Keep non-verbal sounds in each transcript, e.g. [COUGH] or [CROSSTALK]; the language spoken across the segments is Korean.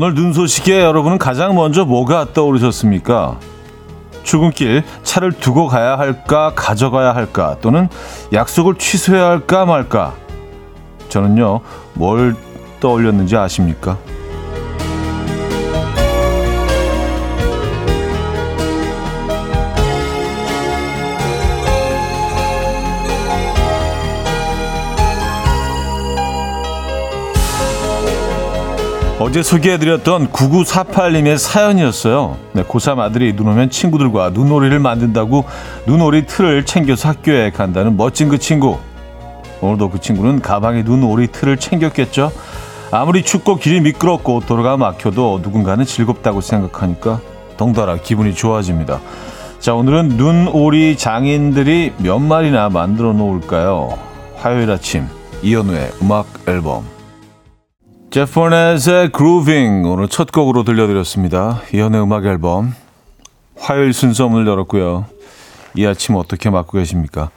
오늘 눈 소식에 여러분은 가장 먼저 뭐가 떠오르셨습니까? 출근길 차를 두고 가야 할까, 가져가야 할까, 또는 약속을 취소해야 할까 말까? 저는요, 뭘 떠올렸는지 아십니까? 어제 소개해드렸던 9948님의 사연이었어요. 네, 고3 아들이 눈 오면 친구들과 눈놀이를 만든다고 눈놀이 틀을 챙겨서 학교에 간다는 멋진 그 친구. 오늘도 그 친구는 가방에 눈오리 틀을 챙겼겠죠. 아무리 춥고 길이 미끄럽고 도로가 막혀도 누군가는 즐겁다고 생각하니까 덩달아 기분이 좋아집니다. 자, 오늘은 눈오리 장인들이 몇 마리나 만들어 놓을까요? 화요일 아침 이연우의 음악 앨범 제퍼넷의 그루빙 오늘 첫 곡으로 들려드렸습니다. 이연의 음악 앨범 화요일 순서 문을 열었고요. 이 아침 어떻게 맞고 계십니까?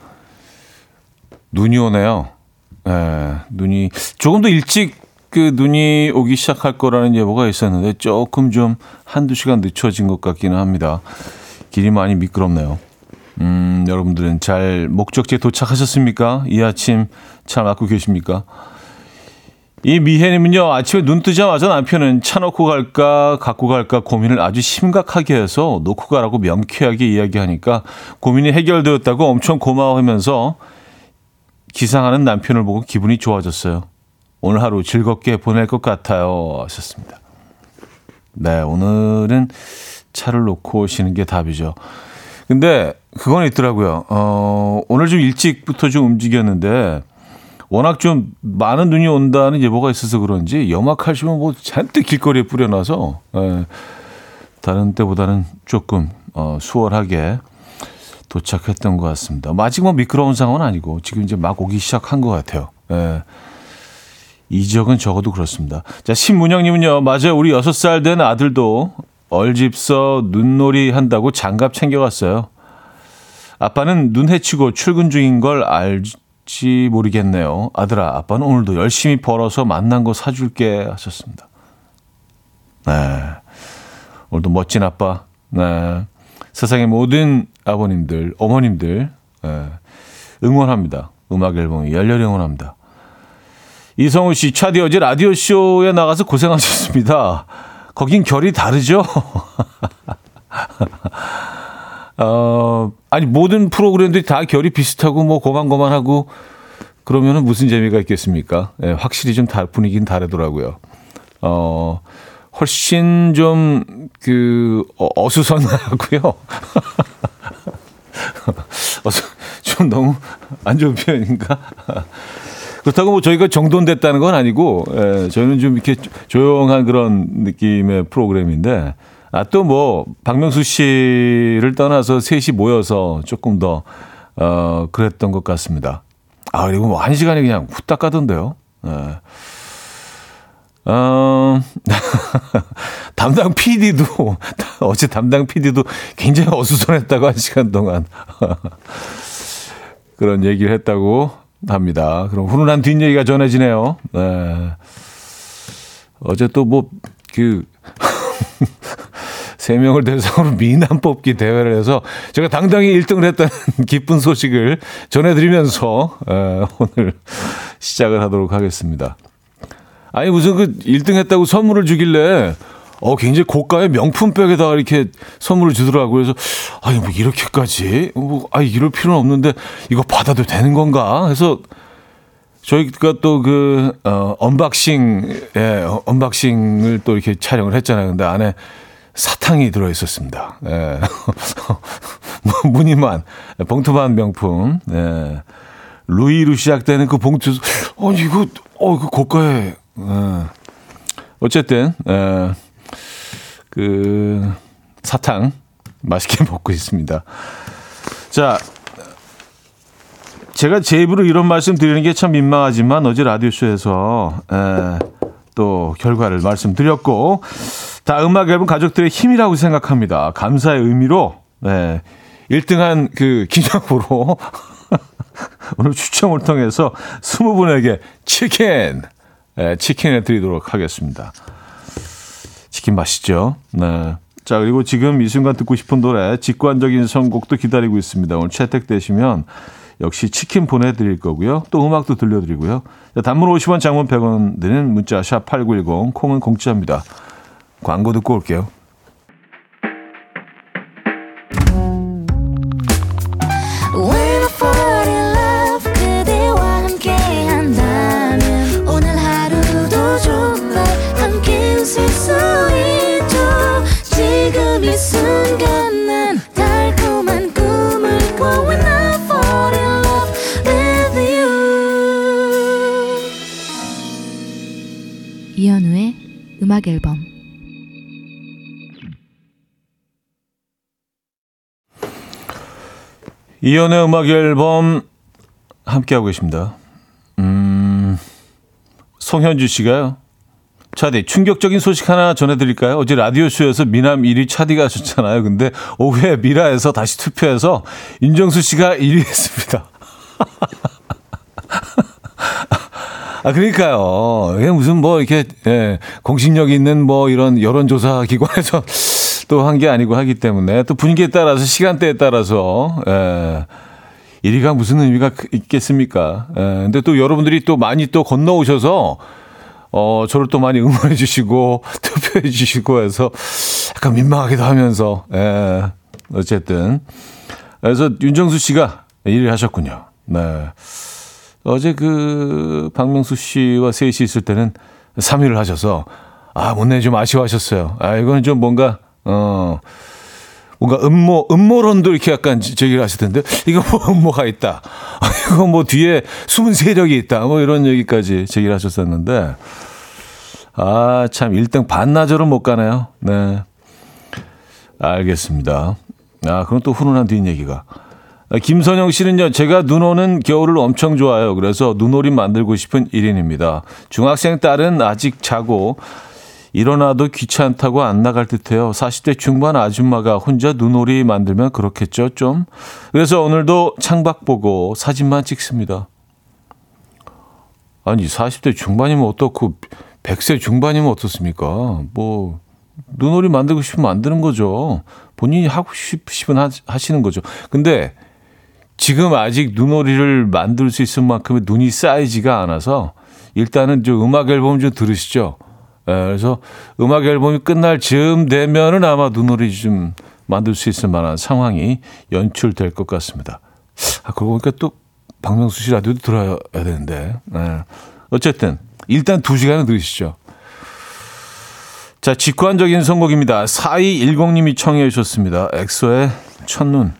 눈이 오네요. 예, 눈이 조금 더 일찍 그 눈이 오기 시작할 거라는 예보가 있었는데 조금 좀 한두 시간 늦춰진 것 같기는 합니다. 길이 많이 미끄럽네요. 음, 여러분들은 잘 목적지에 도착하셨습니까? 이 아침 잘 맞고 계십니까? 이 미혜님은요, 아침에 눈 뜨자마자 남편은 차 놓고 갈까, 갖고 갈까 고민을 아주 심각하게 해서 놓고 가라고 명쾌하게 이야기하니까 고민이 해결되었다고 엄청 고마워하면서 기상하는 남편을 보고 기분이 좋아졌어요. 오늘 하루 즐겁게 보낼 것 같아요. 하셨습니다. 네, 오늘은 차를 놓고 오시는 게 답이죠. 근데 그건 있더라고요. 어, 오늘 좀 일찍부터 좀 움직였는데 워낙 좀 많은 눈이 온다는 예보가 있어서 그런지 염화칼슘은 뭐 잔뜩 길거리에 뿌려놔서 예, 다른 때보다는 조금 어, 수월하게 도착했던 것 같습니다. 뭐 아직 뭐 미끄러운 상황은 아니고 지금 이제 막 오기 시작한 것 같아요. 예. 이 지역은 적어도 그렇습니다. 자, 신문영님은요, 맞아요. 우리 6살 된 아들도 얼집서 눈놀이 한다고 장갑 챙겨갔어요. 아빠는 눈 해치고 출근 중인 걸 알 지 모르겠네요. 아들아, 아빠는 오늘도 열심히 벌어서 만난 거 사줄게 하셨습니다. 네. 오늘도 멋진 아빠. 네. 세상의 모든 아버님들, 어머님들, 네. 응원합니다. 음악 앨범이 열렬히 응원합니다. 이성우 씨, 차디 어제 라디오쇼에 나가서 고생하셨습니다. 거긴 결이 다르죠? [LAUGHS] 어, 아니, 모든 프로그램들이 다 결이 비슷하고 뭐 고만고만하고 그러면은 무슨 재미가 있겠습니까? 예, 확실히 좀 다, 분위기는 다르더라고요. 어, 훨씬 좀, 그, 어, 어수선하고요. [LAUGHS] 어수, 좀 너무 안 좋은 표현인가? 그렇다고 뭐 저희가 정돈됐다는 건 아니고, 예, 저희는 좀 이렇게 조용한 그런 느낌의 프로그램인데, 아, 또 뭐, 박명수 씨를 떠나서 셋이 모여서 조금 더, 어, 그랬던 것 같습니다. 아, 그리고 뭐, 한 시간에 그냥 후딱 가던데요. 예. 어, [LAUGHS] 담당 PD도, [LAUGHS] 어제 담당 PD도 굉장히 어수선했다고 한 시간 동안. [LAUGHS] 그런 얘기를 했다고 합니다. 그럼 훈훈한 뒷얘기가 전해지네요. 네. 어제 또 뭐, 그, 세 명을 대상으로 [LAUGHS] 미남 뽑기 대회를 해서 제가 당당히 1등을 했다는 [LAUGHS] 기쁜 소식을 전해드리면서 에, 오늘 [LAUGHS] 시작을 하도록 하겠습니다. 아니 무슨 그 1등 했다고 선물을 주길래 어 굉장히 고가의 명품백에다가 이렇게 선물을 주더라고요. 그래서 아니 뭐 이렇게까지 뭐아 이럴 필요는 없는데 이거 받아도 되는 건가? 해서 저희가 또 그 어, unboxing 예, unboxing을 또 이렇게 촬영을 했잖아요. 근데 안에 사탕이 들어 있었습니다. 예. [LAUGHS] 무늬만 봉투만 명품. 예. 루이로 시작되는 그 봉투. 어 이거 어그 고가의 예. 어쨌든 예. 그 사탕 맛있게 [LAUGHS] 먹고 있습니다. 자, 제가 제 입으로 이런 말씀 드리는 게 참 민망하지만 어제 라디오쇼에서 에, 또 결과를 말씀드렸고 다 음악 앨범 가족들의 힘이라고 생각합니다. 감사의 의미로 네, 1등한 그 기념으로 [LAUGHS] 오늘 추첨을 통해서 20분에게 치킨 네, 치킨을 드리도록 하겠습니다. 치킨 맛있죠. 네. 자, 그리고 지금 이 순간 듣고 싶은 노래, 직관적인 선곡도 기다리고 있습니다. 오늘 채택되시면 역시 치킨 보내드릴 거고요. 또 음악도 들려드리고요. 자, 단문 50원, 장문 100원 드는 문자 샵 8910, 콩은 공짜입니다. 광고 듣고 올게요. 음악 앨범 이연의 음악 앨범 함께하고 계십니다. 음, 송현주 씨가요. 차디, 충격적인 소식 하나 전해드릴까요? 어제 라디오쇼에서 미남 1위 차디가 하셨잖아요. 근데 오후에 미라에서 다시 투표해서 윤정수 씨가 1위 했습니다. [LAUGHS] 아, 그러니까요. 이게 무슨 뭐 이렇게, 예, 공신력 있는 뭐 이런 여론조사 기관에서 [LAUGHS] 또 한 게 아니고 하기 때문에 또 분위기에 따라서 시간대에 따라서, 예. 1위가 무슨 의미가 있겠습니까? 예. 근데 또 여러분들이 또 많이 또 건너오셔서 어, 저를 또 많이 응원해 주시고, [LAUGHS] 투표해 주시고 해서 약간 민망하기도 하면서, 예, 어쨌든. 그래서 윤정수 씨가 일을 하셨군요. 네. 어제 그 박명수 씨와 셋이 있을 때는 3위를 하셔서 아, 못내 좀 아쉬워하셨어요. 아, 이거는 좀 뭔가 어 뭔가 음모 음모론도 이렇게 약간 제기를 하실 텐데 이거 뭐 [LAUGHS] 음모가 있다. 아, [LAUGHS] 이거 뭐 뒤에 숨은 세력이 있다. 뭐 이런 얘기까지 제기를 하셨었는데 아, 참 1등 반나절은 못 가네요. 네. 알겠습니다. 아, 그럼 또 훈훈한 뒷얘기가. 아, 김선영 씨는요, 제가 눈 오는 겨울을 엄청 좋아해요. 그래서 눈오림 만들고 싶은 1인입니다. 중학생 딸은 아직 자고, 일어나도 귀찮다고 안 나갈 듯해요. 40대 중반 아줌마가 혼자 눈오리 만들면 그렇겠죠, 좀. 그래서 오늘도 창밖 보고 사진만 찍습니다. 아니, 40대 중반이면 어떻고, 100세 중반이면 어떻습니까? 뭐, 눈오리 만들고 싶으면 만드는 거죠. 본인이 하고 싶으면 하시는 거죠. 근데 지금 아직 눈오리를 만들 수 있을 만큼의 눈이 쌓이지가 않아서 일단은 좀 음악 앨범 좀 들으시죠. 예, 그래서 음악 앨범이 끝날 즈음 되면은 아마 눈오리 좀 만들 수 있을 만한 상황이 연출될 것 같습니다. 아, 그러고 보니까 또 박명수 씨 라디오도 들어야 되는데. 예. 어쨌든 일단 두 시간은 들으시죠. 자, 직관적인 선곡입니다. 4210님이 청해 주셨습니다. 엑소의 첫눈.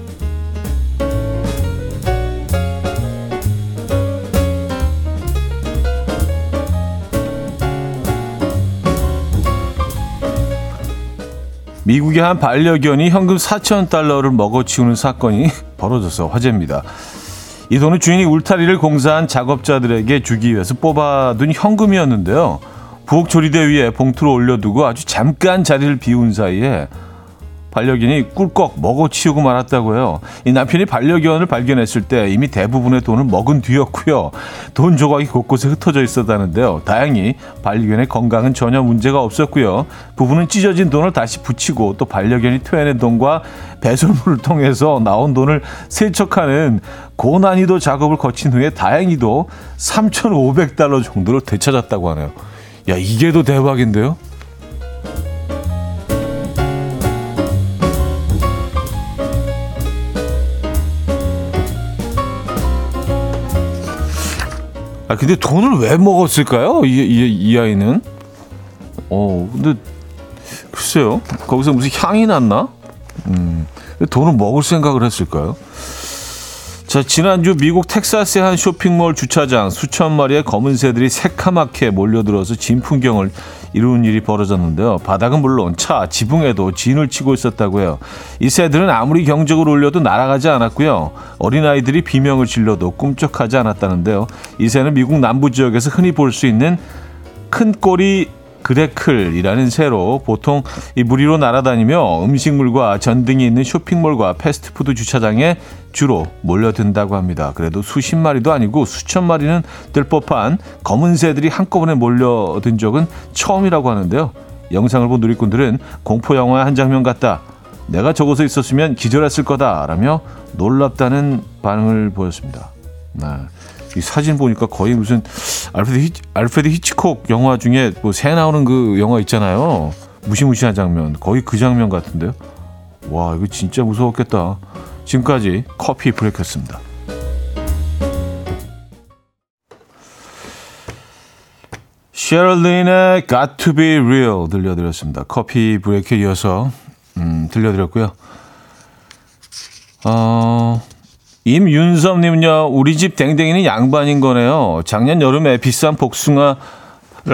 미국의 한 반려견이 현금 4천 달러를 먹어치우는 사건이 [LAUGHS] 벌어져서 화제입니다. 이 돈은 주인이 울타리를 공사한 작업자들에게 주기 위해서 뽑아둔 현금이었는데요. 부엌 조리대 위에 봉투를 올려두고 아주 잠깐 자리를 비운 사이에 반려견이 꿀꺽 먹어치우고 말았다고요. 이 남편이 반려견을 발견했을 때 이미 대부분의 돈을 먹은 뒤였고요. 돈 조각이 곳곳에 흩어져 있었다는데요. 다행히 반려견의 건강은 전혀 문제가 없었고요. 부부는 찢어진 돈을 다시 붙이고 또 반려견이 토해낸 돈과 배설물을 통해서 나온 돈을 세척하는 고난이도 작업을 거친 후에 다행히도 3,500달러 정도로 되찾았다고 하네요. 야, 이게 더 대박인데요? 아 근데 돈을 왜 먹었을까요? 이, 이, 이 아이는? 어 근데 글쎄요 거기서 무슨 향이 났나? 음 돈을 먹을 생각을 했을까요? 자, 지난주 미국 텍사스의 한 쇼핑몰 주차장 수천 마리의 검은 새들이 새카맣게 몰려들어서 진 풍경을 이루는 일이 벌어졌는데요. 바닥은 물론 차, 지붕에도 진을 치고 있었다고 해요. 이 새들은 아무리 경적을 울려도 날아가지 않았고요. 어린아이들이 비명을 질러도 꿈쩍하지 않았다는데요. 이 새는 미국 남부 지역에서 흔히 볼 수 있는 큰 꼬리 그레클이라는 새로 보통 이 무리로 날아다니며 음식물과 전등이 있는 쇼핑몰과 패스트푸드 주차장에 주로 몰려든다고 합니다. 그래도 수십 마리도 아니고 수천 마리는 될 법한 검은 새들이 한꺼번에 몰려든 적은 처음이라고 하는데요. 영상을 본 누리꾼들은 공포 영화의 한 장면 같다. 내가 저곳에 있었으면 기절했을 거다라며 놀랍다는 반응을 보였습니다. 네. 이 사진 보니까 거의 무슨 알프레드, 히치, 알프레드 히치콕 영화 중에 뭐 새 나오는 그 영화 있잖아요. 무시무시한 장면. 거의 그 장면 같은데요. 와, 이거 진짜 무서웠겠다. 지금까지 커피 브레이크였습니다. 셰럴린의 Got to be real 들려드렸습니다. 커피 브레이크에 이어서 음, 들려드렸고요. 어, 임윤섭님은요, 우리 집 댕댕이는 양반인 거네요. 작년 여름에 비싼 복숭아를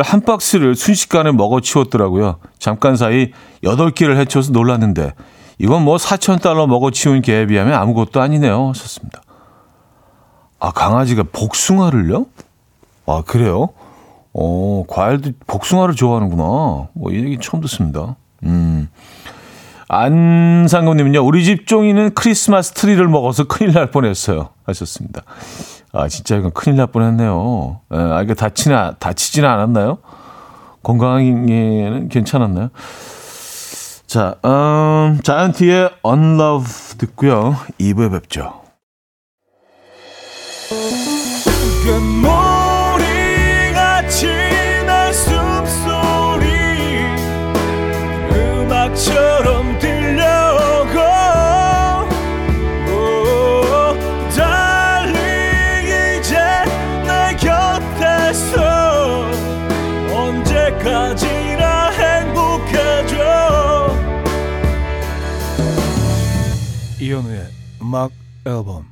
한 박스를 순식간에 먹어 치웠더라고요. 잠깐 사이 8개를 해쳐서 놀랐는데, 이건 뭐 4,000달러 먹어 치운 개에 비하면 아무것도 아니네요. 하셨습니다. 아, 강아지가 복숭아를요? 아, 그래요? 어, 과일도 복숭아를 좋아하는구나. 뭐, 이 얘기 처음 듣습니다. 음. 안상금님은요, 우리 집 종이는 크리스마스 트리를 먹어서 큰일 날 뻔했어요. 하셨습니다. 아, 진짜 이건 큰일 날 뻔했네요. 에, 예, 아, 이거 다치나, 다치지는 않았나요? 건강에는 괜찮았나요? 자, 음, 자이언티의 Unlove 듣고요. 2부에 뵙죠. 음악 앨범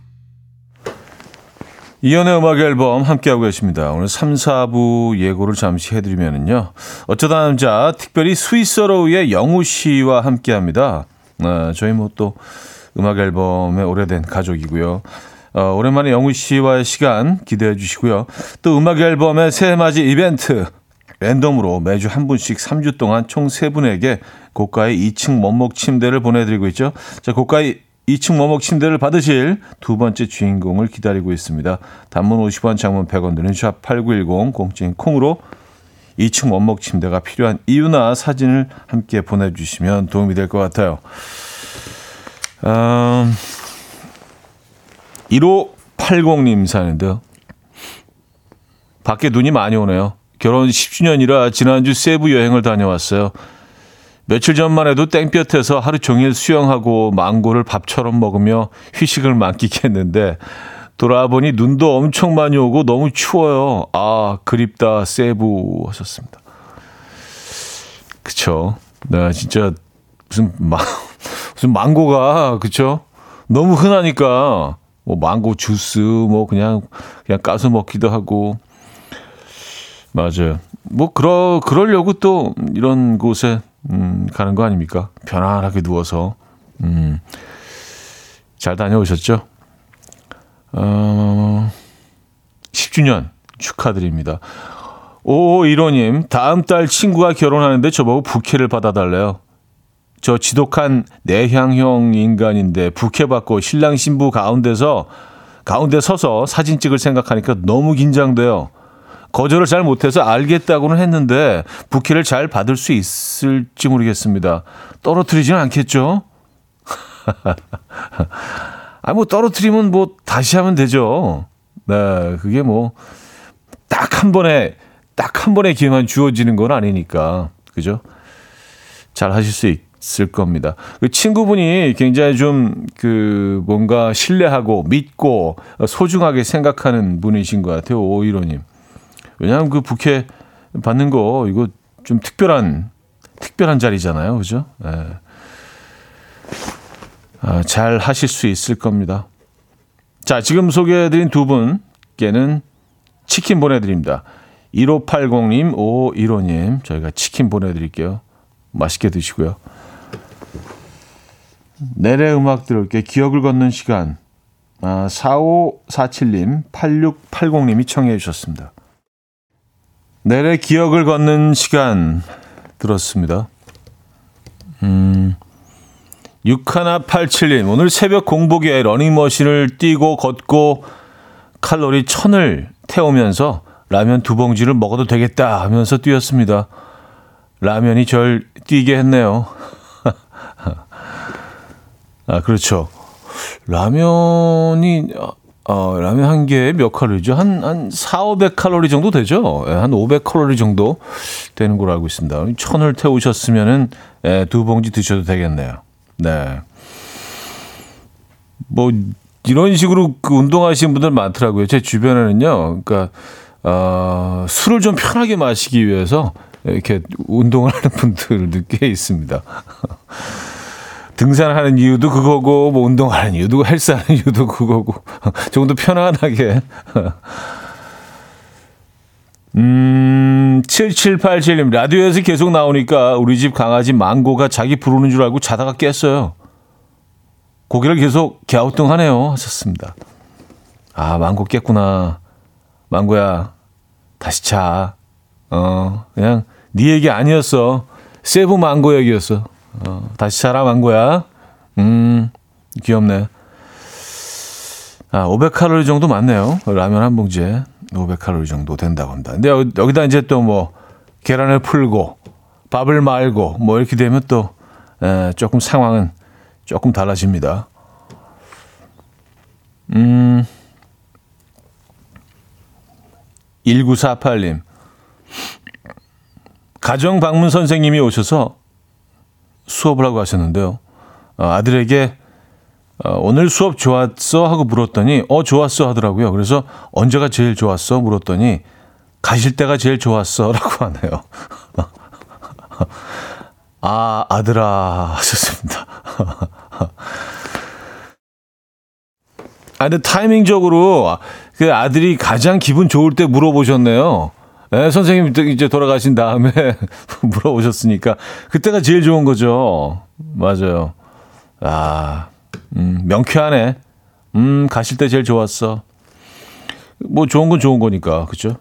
이연의 음악 앨범 함께하고 계십니다. 오늘 3, 4부 예고를 잠시 해드리면은요. 어쩌다 남자 특별히 스위스어로의 영우 씨와 함께합니다. 아, 저희 뭐 또 음악 앨범의 오래된 가족이고요. 어, 오랜만에 영우 씨와의 시간 기대해 주시고요. 또 음악 앨범의 새해 맞이 이벤트 랜덤으로 매주 한 분씩 3주 동안 총 3분에게 고가의 2층 원목 침대를 보내드리고 있죠. 자, 고가의 2층 머목 침대를 받으실 두 번째 주인공을 기다리고 있습니다. 단문 50원, 장문 100원 드는 샵8910 공진 콩으로 2층 원목 침대가 필요한 이유나 사진을 함께 보내주시면 도움이 될 것 같아요. 음, 1580님 사는데요. 밖에 눈이 많이 오네요. 결혼 10주년이라 지난주 세부 여행을 다녀왔어요. 며칠 전만 해도 땡볕에서 하루 종일 수영하고 망고를 밥처럼 먹으며 휴식을 만끽했는데 돌아와 보니 눈도 엄청 많이 오고 너무 추워요. 아, 그립다, 세부 하셨습니다. 그쵸. 네, 진짜 무슨 마, [LAUGHS] 무슨 망고가 그쵸? 너무 흔하니까 뭐 망고 주스 뭐 그냥 그냥 까서 먹기도 하고 맞아요. 뭐 그러 그러려고 또 이런 곳에 음, 가는 거 아닙니까? 편안하게 누워서. 음, 잘 다녀오셨죠? 어, 10주년 축하드립니다. 오, 1호님, 다음 달 친구가 결혼하는데 저보고 부케를 받아달래요. 저 지독한 내향형 인간인데 부케 받고 신랑 신부 가운데서 가운데 서서 사진 찍을 생각하니까 너무 긴장돼요. 거절을 잘 못해서 알겠다고는 했는데 부케를 잘 받을 수 있을지 모르겠습니다. 떨어뜨리지는 않겠죠? [LAUGHS] 아, 뭐 떨어뜨리면 뭐 다시 하면 되죠. 네, 그게 뭐 딱 한 번에 딱 한 번의 기회만 주어지는 건 아니니까. 그죠? 잘 하실 수 있을 겁니다. 그 친구분이 굉장히 좀 그 뭔가 신뢰하고 믿고 소중하게 생각하는 분이신 것 같아요. 오이로님. 왜냐하면 그 부케 받는 거 이거 좀 특별한 특별한 자리잖아요, 그죠? 네. 아, 잘 하실 수 있을 겁니다. 자, 지금 소개해드린 두 분께는 치킨 보내드립니다. 1580님, 515님, 저희가 치킨 보내드릴게요. 맛있게 드시고요. 내래 음악 들을게 기억을 걷는 시간. 아, 4547님, 8680님이 청해 주셨습니다. 내래 기억을 걷는 시간 들었습니다. 음, 6187님, 오늘 새벽 공복에 러닝머신을 뛰고 걷고 칼로리 천을 태우면서 라면 두 봉지를 먹어도 되겠다 하면서 뛰었습니다. 라면이 절 뛰게 했네요. [LAUGHS] 아, 그렇죠. 라면이, 어, 라면 한 개에 몇 칼로리죠? 한, 한 4, 500 칼로리 정도 되죠? 예, 한 500 칼로리 정도 되는 걸로 알고 있습니다. 천을 태우셨으면은, 예, 두 봉지 드셔도 되겠네요. 네. 뭐, 이런 식으로 그 운동하시는 분들 많더라고요. 제 주변에는요. 그러니까, 어, 술을 좀 편하게 마시기 위해서 이렇게 운동을 하는 분들도 [LAUGHS] 꽤 있습니다. 등산하는 이유도 그거고, 뭐 운동하는 이유도 헬스하는 이유도 그거고, [LAUGHS] 조금 더 편안하게. [LAUGHS] 음, 7787님, 라디오에서 계속 나오니까 우리 집 강아지 망고가 자기 부르는 줄 알고 자다가 깼어요. 고개를 계속 갸우뚱하네요. 하셨습니다. 아, 망고 깼구나. 망고야, 다시 자. 어, 그냥 네 얘기 아니었어. 세브 망고 얘기였어. 어, 다시 자라 망고야. 음, 귀엽네. 아, 500칼로리 정도 맞네요. 라면 한 봉지에 500칼로리 정도 된다고 합니다. 근데 여기, 다 이제 또 뭐 계란을 풀고 밥을 말고 뭐 이렇게 되면 또 에, 조금 상황은 조금 달라집니다. 음. 1948님. 가정 방문 선생님이 오셔서 수업을 하고 하셨는데요. 어, 아들에게 어, 오늘 수업 좋았어 하고 물었더니 어 좋았어 하더라고요. 그래서 언제가 제일 좋았어 물었더니 가실 때가 제일 좋았어라고 [LAUGHS] 하네요. [LAUGHS] 아 아들아 하셨습니다. [LAUGHS] 아 근데 타이밍적으로 그 아들이 가장 기분 좋을 때 물어보셨네요. 네, 선생님 이제 돌아가신 다음에 [LAUGHS] 물어보셨으니까 그때가 제일 좋은 거죠. 맞아요. 아, 음, 명쾌하네. 음, 가실 때 제일 좋았어. 뭐 좋은 건 좋은 거니까, 그죠?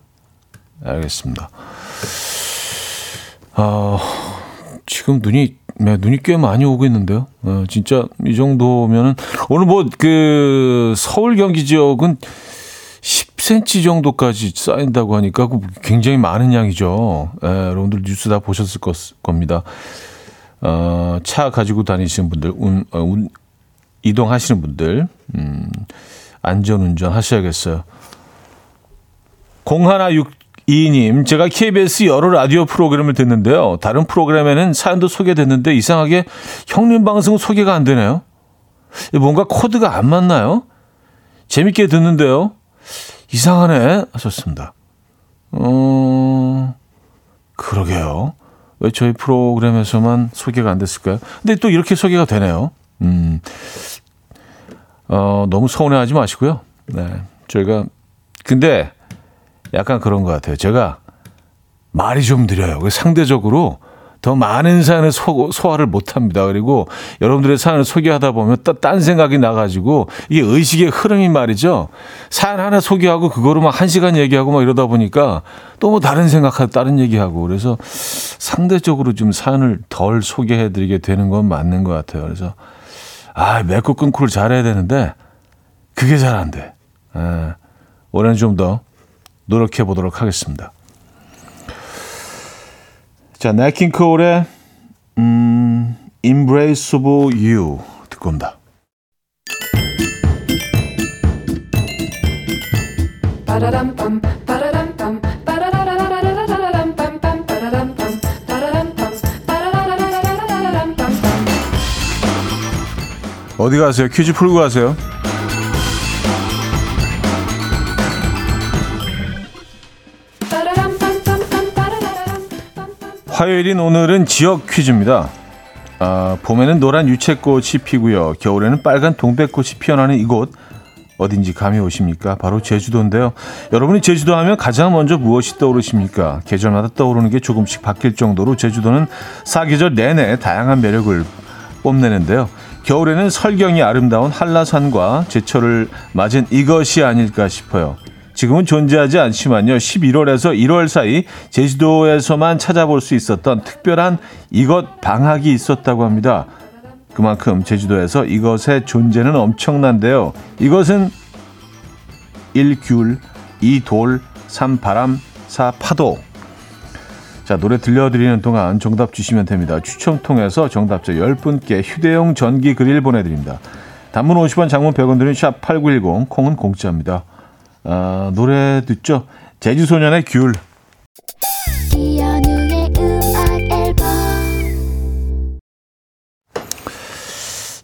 알겠습니다. 아, 지금 눈이 네, 눈이 꽤 많이 오고 있는데요. 어, 진짜 이 정도면은 오늘 뭐 그 서울 경기 지역은 10cm 정도까지 쌓인다고 하니까 굉장히 많은 양이죠. 예, 여러분들 뉴스 다 보셨을 것, 겁니다. 어, 차 가지고 다니시는 분들, 운, 어, 운, 이동하시는 분들, 음, 안전 운전 하셔야겠어요. 0162님, 제가 KBS 여러 라디오 프로그램을 듣는데요. 다른 프로그램에는 사연도 소개됐는데 이상하게 형님 방송 소개가 안 되네요. 뭔가 코드가 안 맞나요? 재밌게 듣는데요. 이상하네 하셨습니다. 어, 그러게요. 왜 저희 프로그램에서만 소개가 안 됐을까요? 근데 또 이렇게 소개가 되네요. 음, 어, 너무 서운해하지 마시고요. 네, 저희가 근데 약간 그런 것 같아요. 제가 말이 좀 느려요. 상대적으로 더 많은 사연을 소, 소화를 못 합니다. 그리고 여러분들의 사연을 소개하다 보면 또딴 생각이 나가지고 이게 의식의 흐름이 말이죠. 사연 하나 소개하고 그거로 막 한 시간 얘기하고 막 이러다 보니까 또 뭐 다른 생각하고 다른 얘기하고 그래서 상대적으로 좀 사연을 덜 소개해드리게 되는 건 맞는 것 같아요. 그래서 아, 맺고 끊고를 잘해야 되는데 그게 잘 안 돼. 예, 올해는 좀 더 노력해 보도록 하겠습니다. 자, 네킹콜의 음, Embrace of You 듣고 온다. 어디 가세요? 퀴즈 풀고 가세요. 화요일인 오늘은 지역 퀴즈입니다. 아, 봄에는 노란 유채꽃이 피고요. 겨울에는 빨간 동백꽃이 피어나는 이곳 어딘지 감이 오십니까? 바로 제주도인데요. 여러분이 제주도 하면 가장 먼저 무엇이 떠오르십니까? 계절마다 떠오르는 게 조금씩 바뀔 정도로 제주도는 사계절 내내 다양한 매력을 뽐내는데요. 겨울에는 설경이 아름다운 한라산과 제철을 맞은 이것이 아닐까 싶어요. 지금은 존재하지 않지만요. 11월에서 1월 사이 제주도에서만 찾아볼 수 있었던 특별한 이것 방학이 있었다고 합니다. 그만큼 제주도에서 이것의 존재는 엄청난데요. 이것은 1귤, 2돌, 3바람, 4파도. 자, 노래 들려드리는 동안 정답 주시면 됩니다. 추첨 통해서 정답자 10분께 휴대용 전기 그릴 보내드립니다. 단문 50원, 장문 100원 드는 샵8910, 콩은 공짜입니다. 아, 노래 듣죠? 제주 소년의 귤.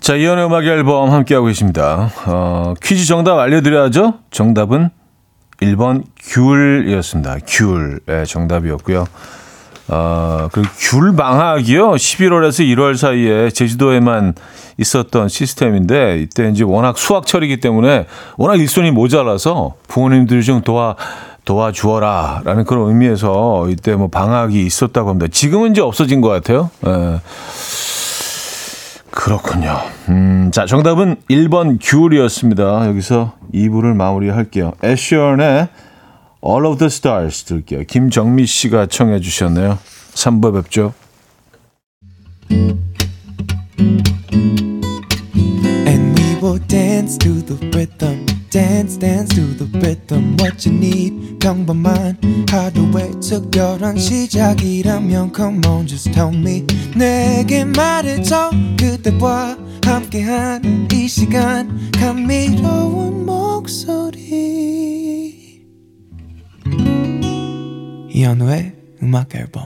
자, 이연의 음악 앨범 함께하고 계십니다. 어, 퀴즈 정답 알려드려야죠? 정답은 1번 귤이었습니다. 귤. 네, 정답이었고요. 어, 그귤 방학이요. 11월에서 1월 사이에 제주도에만 있었던 시스템인데 이때 이제 워낙 수학철이기 때문에 워낙 일손이 모자라서 부모님들이 좀 도와 도와주어라 라는 그런 의미에서 이때 뭐 방학이 있었다고 합니다. 지금은 이제 없어진 것 같아요. 예. 그렇군요. 음, 자, 정답은 1번 귤이었습니다. 여기서 2부를 마무리할게요. 애쉬언의 All of the Stars 들게요. 김정미 씨가 청해 주셨네요. 3부 뵙죠. Dance to the rhythm. dance dance to the rhythm what you need 평범한 하루의 특별한 시작이라면 come on just tell me 내게 말해줘 그대와 함께한 이 시간 감미로운 목소리 이현우의 음악 앨범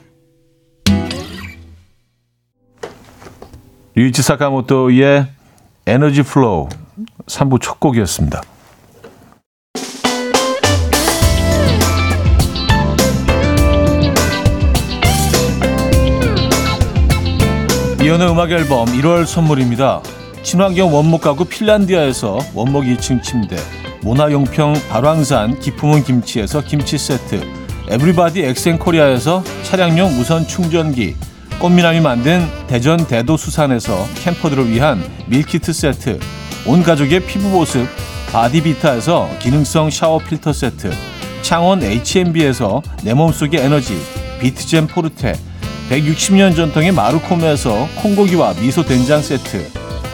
류이치 사카모토의 Energy Flow 3부 첫 곡이었습니다. 이현우의 음악 앨범 1월 선물입니다. 친환경 원목 가구 핀란디아에서 원목 2층 침대, 모나용평 발왕산 기품은 김치에서 김치 세트, 에브리바디 엑센코리아에서 차량용 무선 충전기, 꽃미남이 만든 대전 대도수산에서 캠퍼들을 위한 밀키트 세트, 온 가족의 피부 보습 바디비타에서 기능성 샤워 필터 세트, 창원 H&B에서 내 몸속의 에너지 비트젠 포르테 160년 전통의 마루코메에서 콩고기와 미소 된장 세트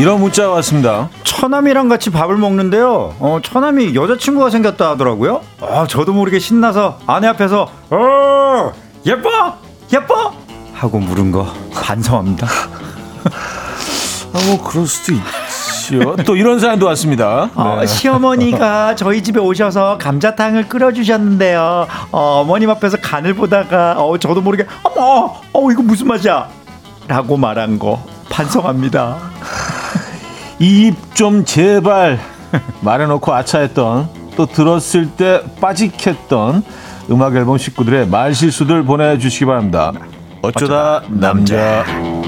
이런 문자 왔습니다. 처남이랑 같이 밥을 먹는데요. 어, 처남이 여자친구가 생겼다 하더라고요. 어, 저도 모르게 신나서 아내 앞에서 어, 예뻐? 예뻐? 하고 물은 거 반성합니다. [LAUGHS] 아, 뭐 그럴 수도 있죠. 또 이런 사연도 왔습니다. 어, 네. 어, 시어머니가 [LAUGHS] 저희 집에 오셔서 감자탕을 끓여주셨는데요. 어, 머님 앞에서 간을 보다가 어, 저도 모르게 어머, 어, 이거 무슨 맛이야? 라고 말한 거 반성합니다. 이 입 좀 제발 [LAUGHS] 말해놓고 아차했던 또 들었을 때 빠직했던 음악 앨범 식구들의 말실수들 보내주시기 바랍니다. 어쩌다 남자. 남자.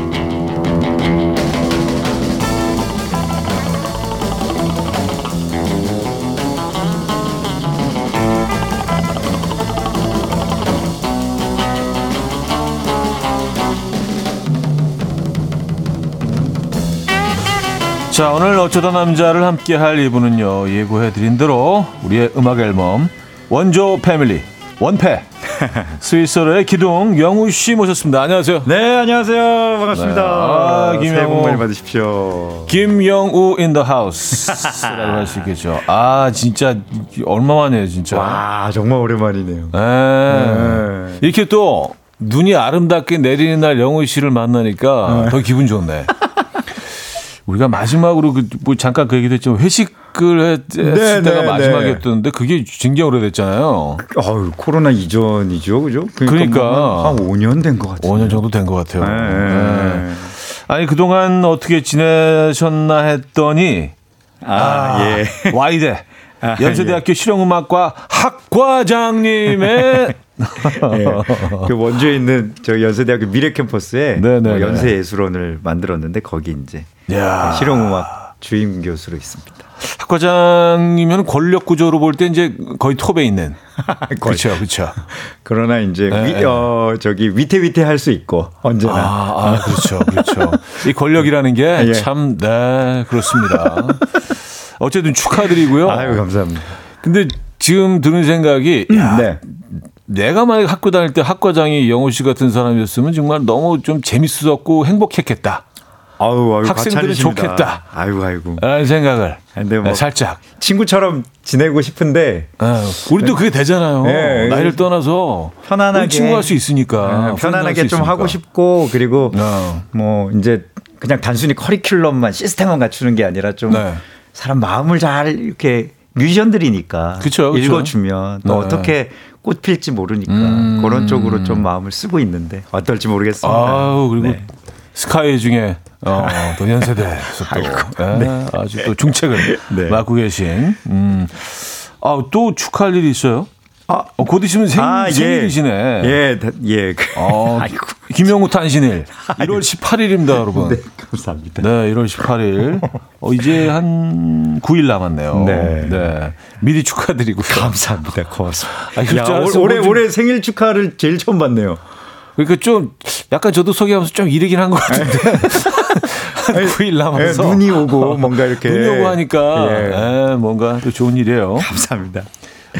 자, 오늘 어쩌다 남자를 함께 할 이분은요, 예고해 드린 대로 우리의 음악 앨범, 원조 패밀리, 원패, [LAUGHS] 스위스로의 기둥 영우 씨 모셨습니다. 안녕하세요. 네, 안녕하세요. 반갑습니다. 네. 아, 새해 김영호. 복 많이 받으십시오. 김영우 in the house라고 [LAUGHS] 할 수 있겠죠. 아, 진짜, 얼마만이에요, 진짜. 와, 정말 오랜만이네요. 네. 네. 이렇게 또 눈이 아름답게 내리는 날 영우 씨를 만나니까 더 기분 좋네. [LAUGHS] 우리가 마지막으로 그, 뭐 잠깐 그 얘기도 했지만 회식을 했, 네, 했을 때가 네, 마지막이었는데 그게 굉장히 오래됐잖아요. 어우, 코로나 이전이죠, 그죠? 그러니까. 뭐한 5년 된 것 같아요. 5년 정도 된 것 같아요. 네. 네. 아니 그동안 어떻게 지내셨나 했더니 아, 예. 와이대 아, 연세대학교 실용음악과 학과장님의 [LAUGHS] 예. 그 원주에 있는 저 연세대학교 미래 캠퍼스에 네, 네, 뭐 네. 연세예술원을 만들었는데 거기 이제 야. 실용음악 주임 교수로 있습니다. 학과장이면 권력 구조로 볼 때 이제 거의 톱에 있는. [LAUGHS] 그렇죠, 그렇죠. 그러나 이제 네, 위, 네. 어 저기 위태위태 할 수 있고 언제나 아, 아, 그렇죠, 그렇죠. 이 권력이라는 게 [LAUGHS] 예. 참, 네, 그렇습니다. 어쨌든 축하드리고요. 아유 감사합니다. 근데 지금 드는 생각이, 야, 네. 내가 만약 학교 다닐 때 학과장이 영호 씨 같은 사람이었으면 정말 너무 좀 재밌었고 행복했겠다. 아유, 아유 학생들은 과찬이십니다. 좋겠다. 아유 아이고 라는 생각을 근데 뭐- 네, 살짝. 친구처럼 지내고 싶은데 어, 우리도 그게 되잖아요. 네. 나이를 떠나서 편안하게 우리 친구 할 수 있으니까 네, 편안하게 할수 좀 하고 있으니까. 싶고 그리고 어. 뭐 이제 그냥 단순히 커리큘럼만 시스템만 갖추는 게 아니라 좀 네. 사람 마음을 잘 이렇게 뮤지션들이니까 그쵸, 그쵸. 읽어주면 또 네. 어떻게 꽃 필지 모르니까 음. 그런 쪽으로 좀 마음을 쓰고 있는데 어떨지 모르겠습니다. 아우 그리고 네. 스카이 중에 어, 또 연세대에서 또 예, 아주 또 중책을 네. 맡고 계신. 음. 아또 축하할 일이 있어요? 아, 어, 곧 있으면 생, 아, 예. 생일이시네. 예, 다- 예. 어, [LAUGHS] 아이고. 김영우 탄신일 1월 18일입니다, 여러분. 네, 네. 감사합니다. 1월 18일. 어, 이제 한 9일 남았네요. 네. 미리 축하드리고요. 감사합니다. 고맙습니다. 아, 야, 줄 올-. 올해 뭐 좀- 올해 생일 축하를 제일 처음 받네요. 그러니까 좀 약간 저도 소개하면서 좀 이르긴 한 것 같은데 한 9일 [LAUGHS] 남아서 예, 눈이 오고 [LAUGHS] 뭔가 이렇게 눈이 오고 하니까 예. 예, 뭔가 또 좋은 일이에요. 감사합니다.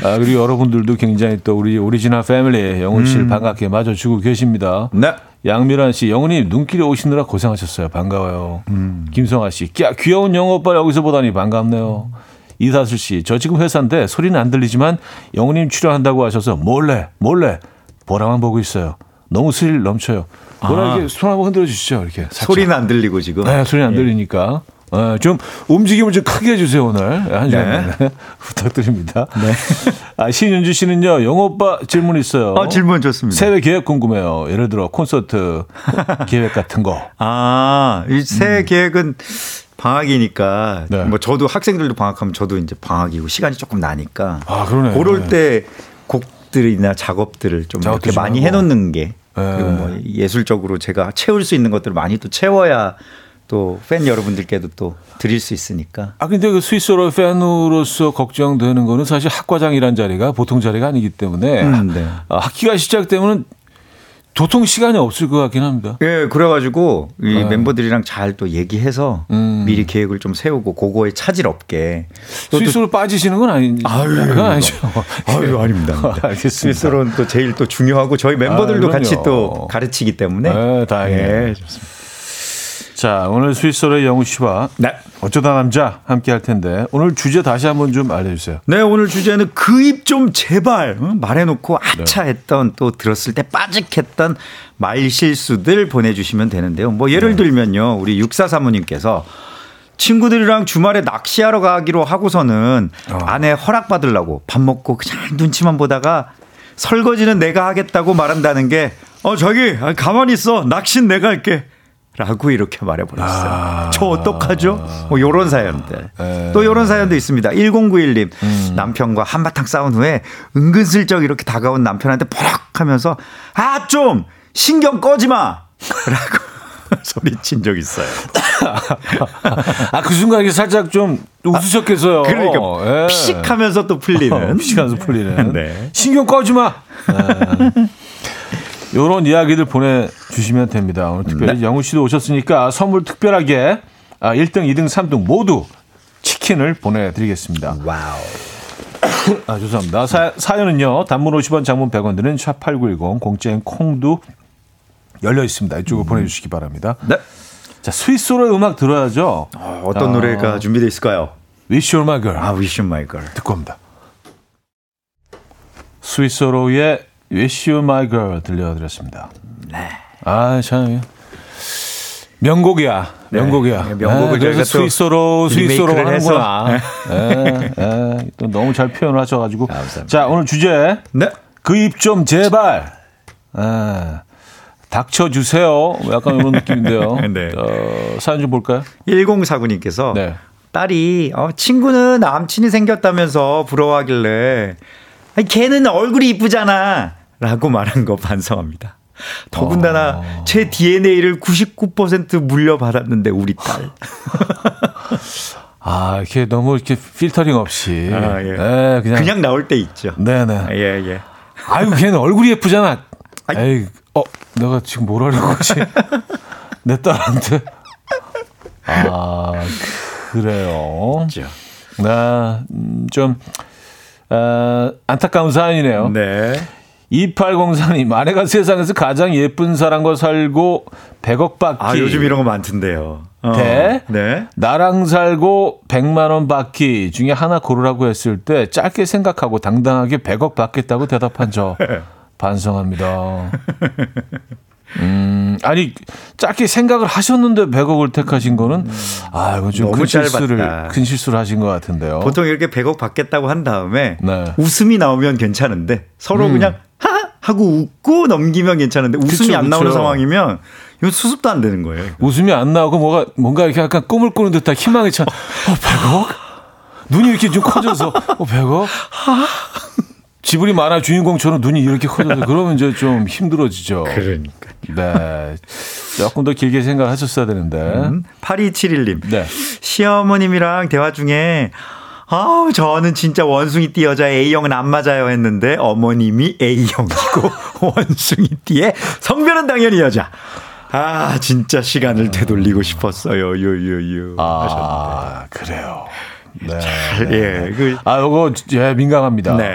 아, 그리고 여러분들도 굉장히 또 우리 오리지널 패밀리 영훈 음. 씨를 반갑게 맞아주고 계십니다. 네. 양미란 씨, 영훈님 눈길이 오시느라 고생하셨어요. 반가워요. 음. 김성아 씨, 야, 귀여운 영호 오빠 여기서 보다니 반갑네요. 이다슬 씨, 저 지금 회사인데 소리는 안 들리지만 영훈님 출연한다고 하셔서 몰래 몰래 보라만 보고 있어요. 너무 스릴 넘쳐요. 뭐라 아. 이렇게 손 한번 흔들어 주시죠. 이렇게 살짝. 소리는 안 들리고 지금. 네, 소리 안 들리니까. 어, 좀 움직임을 좀 크게 해주세요 오늘 한 시간 [LAUGHS] 네. 부탁드립니다. 아, 신윤주 씨는요 영호 오빠 질문 있어요. 아, 질문 좋습니다. 새해 계획 궁금해요. 예를 들어 콘서트 계획 같은 거. [LAUGHS] 아, 이새 계획은 방학이니까 네. 뭐 저도 학생들도 방학하면 저도 이제 방학이고 시간이 조금 나니까 아, 그러네. 그럴 때 곡들이나 작업들을 좀 작업도 이렇게 좀 많이 하고. 해놓는 게 네. 그리고 뭐 예술적으로 제가 채울 수 있는 것들을 많이 또 채워야 또 팬 여러분들께도 또 드릴 수 있으니까 아 근데 그 스위스로 팬으로서 걱정되는 거는 사실 학과장이란 자리가 보통 자리가 아니기 때문에 음, 네. 아, 학기가 시작되면 도통 시간이 없을 것 같긴 합니다. 예, 그래가지고 이 네. 멤버들이랑 잘 또 얘기해서 음. 미리 계획을 좀 세우고 그거에 차질 없게 또 스위스로 빠지시는 건 아니, 아유, 그건 아니죠. 아유, 아닙니다. 아닙니다. [LAUGHS] 알겠습니다. 스위스로는 또 제일 또 중요하고 저희 멤버들도 아, 같이. 또 가르치기 때문에. 네, 다행이네요. 예, 좋습니다. 자, 오늘 스위스로의 영우 씨와 네. 어쩌다 남자 함께 할 텐데 오늘 주제 다시 한번 좀 알려주세요. 네, 오늘 주제는 그 입 좀 제발 어? 말해놓고 네. 아차 했던 또 들었을 때 빠직했던 말 실수들 보내주시면 되는데요. 뭐 네. 예를 들면요. 우리 육사 사모님께서 친구들이랑 주말에 낚시하러 가기로 하고서는 어. 아내 허락 받으려고 밥 먹고 그냥 눈치만 보다가 설거지는 내가 하겠다고 말한다는 게 어, 저기 아, 가만히 있어. 낚시는 내가 할게. 라고 이렇게 말해버렸어요. 아. 저 어떡하죠? 뭐 요런 사연들. 에. 또 요런 사연도 있습니다. 1091님. 음. 남편과 한바탕 싸운 후에 은근슬쩍 이렇게 다가온 남편한테 버럭 하면서 아, 좀 신경 꺼지 마! [LAUGHS] 라고 [LAUGHS] 소리친 적 있어요. 아, 그 순간에 살짝 좀 웃으셨겠어요. 그러니까 예. 피식 하면서 또 풀리는. 피식 하면서 풀리는. [LAUGHS] 네. 신경 꺼지 마. 이런 이야기들 보내주시면 됩니다. 오늘 특별히 네. 영우 씨도 오셨으니까 선물 특별하게 아, 1등, 2등, 3등 모두 치킨을 보내드리겠습니다. 와우. [COUGHS] 아, 죄송합니다. 사, 사연은요, 단문 50원, 장문 100원 드는 샵8910, 공짜인 콩도 열려 있습니다. 이쪽으로 보내주시기 바랍니다. 네. 자, 스위스로의 음악 들어야죠. 어, 어떤 아. 노래가 준비되어 있을까요? Wish You're My Girl. 아, Wish You My Girl. 듣고 옵니다. 스위스로의 Wish You My Girl 들려드렸습니다. 네. 아, 참. 명곡이야. 명곡이야. 네, 명곡을 네, 그래서 스위스로, 스위스로 하는구나. 예, 예, 또 너무 잘 표현을 하셔가지고. 감사합니다. 자, 오늘 주제. 네. 그 입 좀 제발. 예, 닥쳐 주세요. 약간 이런 느낌인데요. [LAUGHS] 네. 어, 사연 좀 볼까요? 1049님께서 네. 딸이 어, 친구는 남친이 생겼다면서 부러워하길래 아니, 걔는 얼굴이 이쁘잖아 라고 말한 거 반성합니다. 더군다나 어. 제 DNA를 99% 물려받았는데 우리 딸. [LAUGHS] 아, 이렇게 너무 이렇게 필터링 없이. 아, 예. 예, 그냥. 그냥 나올 때 있죠. 네네. 예, 예. 아유, 걔는 얼굴이 예쁘잖아. 아이. 에이, 어, 내가 지금 뭘 하려고 하지? [LAUGHS] 내 딸한테. 아, 그래요. 그렇죠. 나, 음, 좀, 어, 안타까운 사연이네요. 네. 2804님, 아내가 세상에서 가장 예쁜 사람과 살고 100억 받기. 아, 요즘 이런 거 많던데요. 어. 대? 네. 나랑 살고 100만 원 받기 중에 하나 고르라고 했을 때 짧게 생각하고 당당하게 100억 받겠다고 대답한 저 [LAUGHS] 반성합니다. 음, 아니 짧게 생각을 하셨는데 100억을 택하신 거는 아, 이건 좀 너무 큰 실수를. 큰 실수를 하신 것 같은데요. 보통 이렇게 100억 받겠다고 한 다음에 네. 웃음이 나오면 괜찮은데 서로 음. 그냥 하고 웃고 넘기면 괜찮은데 웃음이 그쵸, 안 나오는 그쵸. 상황이면 이건 수습도 안 되는 거예요. 웃음이 안 나오고 뭐가 뭔가 이렇게 약간 꿈을 꾸는 듯한 희망이 참. 어, 100억? 눈이 이렇게 좀 커져서 어, 100억? 지브리 만화 주인공처럼 눈이 이렇게 커져서 그러면 이제 좀 힘들어지죠. 그러니까. 네. 조금 더 길게 생각하셨어야 되는데. 음, 8271님. 네. 시어머님이랑 대화 중에 아우 저는 진짜 원숭이 띠 여자 A형은 안 맞아요 했는데 어머님이 A형이고 [LAUGHS] 원숭이 띠의 성별은 당연히 여자. 아 진짜 시간을 되돌리고 싶었어요. 유유유. 하셨는데. 아, 그래요. 네. 예, 그 아, 요거 예, 민감합니다. 네,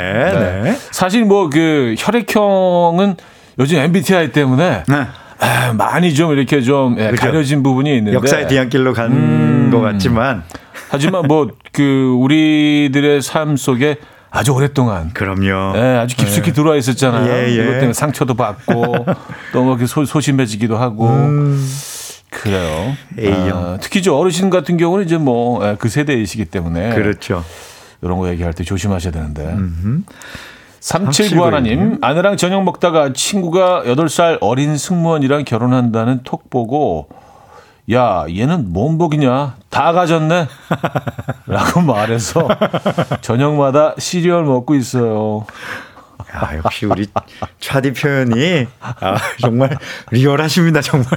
네. 사실 뭐 그 혈액형은 요즘 MBTI 때문에 네. 아, 많이 좀 이렇게 좀 예, 그죠. 가려진 부분이 있는데 역사의 뒤안길로 간 음. 것 같지만 하지만 뭐 그 우리들의 삶 속에 아주 오랫동안 그럼요. 예, 아주 깊숙이 들어와 있었잖아요. 예, 예. 이것 때문에 상처도 받고 [LAUGHS] 또뭐 소심해지기도 하고 음, 그래요. A형. 아, 특히 저 어르신 같은 경우는 이제 뭐 그 세대이시기 때문에 그렇죠. 이런 거 얘기할 때 조심하셔야 되는데. 음흠. 3791 하나님, 아내랑 저녁 먹다가 친구가 8살 어린 승무원이랑 결혼한다는 톡 보고, 야, 얘는 뭔 복이냐? 다 가졌네? [LAUGHS] 라고 말해서 저녁마다 시리얼 먹고 있어요. 야, 역시 우리 차디 표현이 아, 정말 리얼하십니다. 정말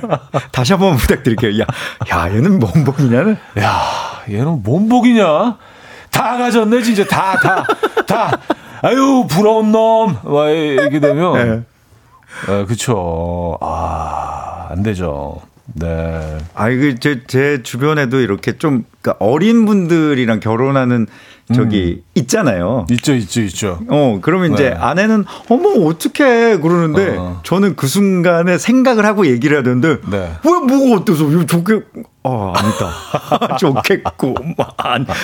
다시 한번 부탁드릴게요. 야, 야 얘는 뭔 복이냐는 야, 얘는 뭔 복이냐? 다 가졌네, 진짜. 다, 다, 다. 아유, 부러운 놈. 막 이렇게 되면. 네. 네, 그쵸. 아, 안 되죠. 네. 아, 이거 제, 제 주변에도 이렇게 좀 그러니까 어린 분들이랑 결혼하는 저기 있잖아요. 있죠, 있죠, 있죠. 어, 그러면 이제 네. 아내는 어머 어떡해 그러는데 어. 저는 그 순간에 생각을 하고 얘기를 해야 되는데 네. 왜 뭐가 어때서 이거 좋게 어 아니다 [LAUGHS] 좋겠고 막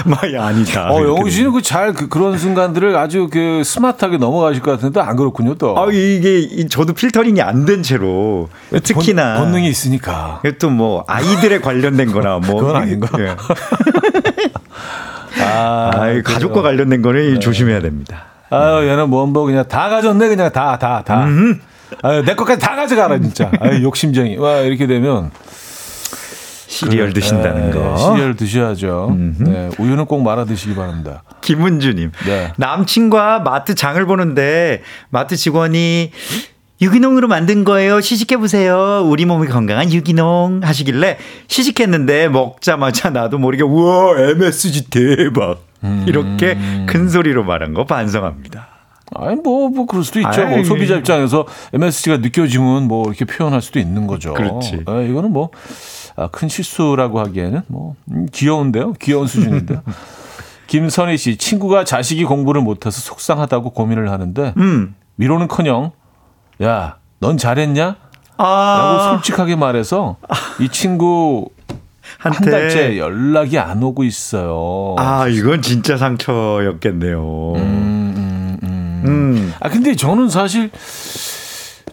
마이 아니다. 어, 영우 씨는 그잘 그, 그런 순간들을 아주 그 스마트하게 넘어가실 것 같은데 안 그렇군요, 또. 아 이게 이- 저도 필터링이 안 된 채로 특히나 본, 본능이 있으니까. 또 뭐 아이들에 관련된 거나 뭐 그건 아닌가? 예. [LAUGHS] 아, 아, 이 가족과 관련된 거는 네. 조심해야 됩니다. 아유, 얘는 뭔뭐 그냥 다 가졌네, 그냥 다, 다, 다. 아유, 내 것까지 다 가져가라, 진짜. 아유, 욕심쟁이. 와, 이렇게 되면. 시리얼 드신다는 네, 거. 시리얼 드셔야죠. 네, 우유는 꼭 말아 드시기 바랍니다. 김은주님. 네. 남친과 마트 장을 보는데 마트 직원이 유기농으로 만든 거예요. 시식해 보세요. 우리 몸이 건강한 유기농 하시길래 시식했는데 먹자마자 나도 모르게 우와 MSG 대박 이렇게 큰 소리로 말한 거 반성합니다. 아니 뭐뭐 그럴 수도 있죠. 뭐. 소비자 입장에서 MSG가 느껴지면 뭐 이렇게 표현할 수도 있는 거죠. 그렇지. 아, 이거는 뭐 아, 큰 실수라고 하기에는 뭐 음, 귀여운데요. 귀여운 수준인데요. [LAUGHS] 김선희 씨 친구가 자식이 공부를 못해서 속상하다고 고민을 하는데 음. 위로는커녕 야 넌 잘했냐? 라고 아, 솔직하게 말해서 이 친구 한. 달째 연락이 안 오고 있어요. 아, 이건 진짜 상처였겠네요. 음, 음, 음. 음. 아 근데 저는 사실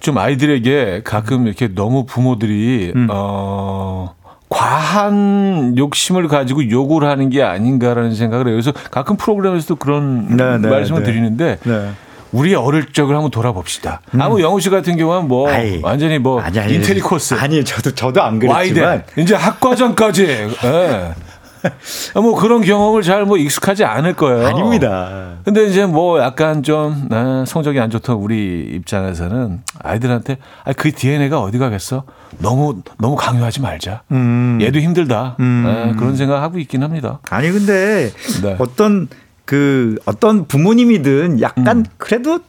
좀 아이들에게 가끔 이렇게 너무 부모들이 음. 어 과한 욕심을 가지고 욕을 하는 게 아닌가라는 생각을 해요. 그래서 가끔 프로그램에서도 그런 네, 네, 말씀을 네. 드리는데 네. 우리 어릴 적을 한번 돌아봅시다. 아무 영우 씨 같은 경우는 뭐 음. 아이. 완전히 뭐 아니, 아니, 인테리 코스 아니, 저도 저도 안 와이대 그랬지만 이제 학과정까지 [LAUGHS] 예. 뭐 그런 경험을 잘 뭐 익숙하지 않을 거예요. 아닙니다. 근데 이제 뭐 약간 좀 아, 성적이 안 좋던 우리 입장에서는 아이들한테 아, 그 DNA가 어디 가겠어? 너무 너무 강요하지 말자. 음. 얘도 힘들다. 예, 그런 생각 하고 있긴 합니다. 아니 근데 네. 어떤 그 어떤 부모님이든 약간 그래도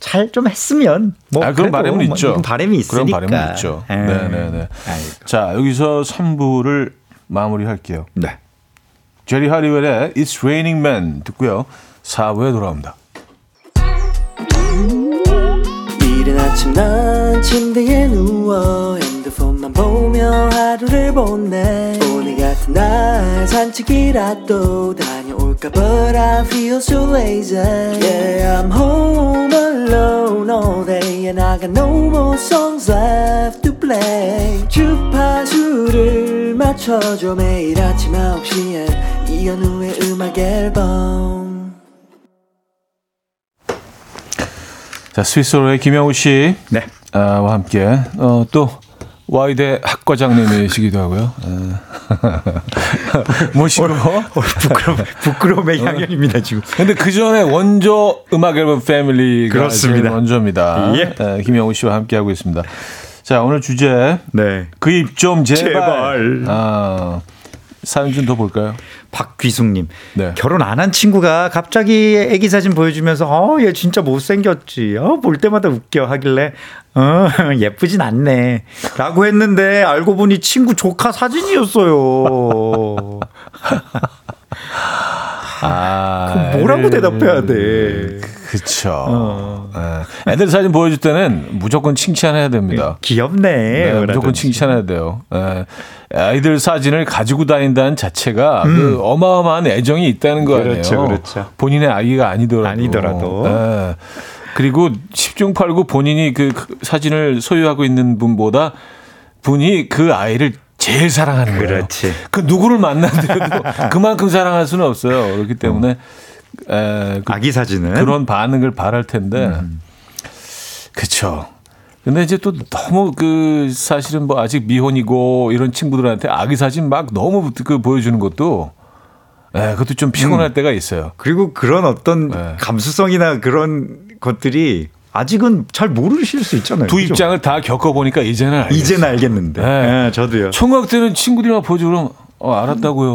잘 좀 했으면 뭐 음. 아, 그런 바람은 뭐 있죠. 바람이 그런 있으니까. 바람은 있죠. 에. 네네네. 아이고. 자 여기서 3부를 마무리할게요. 네. 제리 하리웰의 It's Raining Men 듣고요. 4부에 돌아옵니다. 이른 아침 난 침대에 누워 핸드폰만 보며 하루를 보내 오늘 같은 날 산책이라도 다 녀올까 But I feel so lazy Yeah I'm home alone all day And I got no more songs left to play 주파수를 맞춰줘 매일 아침 9시에 이현우의 음악 앨범 자 스위스로의 김영우 씨. 네. 아, 와 함께 어, 또 와이대 학과장님이시기도 하고요. 에. 모시고. 부끄러움, 부끄러움의 향연입니다 지금. 근데 그 전에 원조 음악 앨범 패밀리가 그렇습니다. 원조입니다. 예. 에, 김영우 씨와 함께 하고 있습니다. 자 오늘 주제 네. 그입 좀 제발. 제발. 아, 사연 좀 더 볼까요? 박귀숙님. 네. 결혼 안 한 친구가 갑자기 애기 사진 보여주면서 어 얘 진짜 못생겼지. 어 볼 때마다 웃겨 하길래 어 [LAUGHS] 예쁘진 않네 라고 했는데 알고 보니 친구 조카 사진이었어요. [LAUGHS] 아, 뭐라고 애들- 대답해야 돼 그쵸. 어. 에, 애들 사진 보여줄 때는 무조건 칭찬해야 됩니다. 귀엽네 네, 무조건. 칭찬해야 돼요. 예. 아이들 사진을 가지고 다닌다는 자체가 그 어마어마한 애정이 있다는 거 아니에요. 음. 그렇죠, 그렇죠. 본인의 아이가 아니더라도. 아니더라도. 예. 그리고 10중 8구 본인이 그, 그 사진을 소유하고 있는 분보다 분이 그 아이를 제일 사랑하는 거예요. 그렇지. 그 누구를 만나더라도 [LAUGHS] 그만큼 사랑할 수는 없어요. 그렇기 때문에 에, 그 아기 사진은 그런 반응을 바랄 텐데. 그쵸. 근데 이제 또 너무 그 사실은 뭐 아직 미혼이고 이런 친구들한테 아기 사진 막 너무 그 보여주는 것도 예, 그것도 좀 피곤할 때가 있어요. 그리고 그런 어떤 네. 감수성이나 그런 것들이 아직은 잘 모르실 수 있잖아요 두 그죠? 입장을 다 겪어보니까 이제는 알겠어요. 이제는 알겠는데 네. 예, 저도요 총각 때는 친구들이랑 보여주면 어, 알았다고요.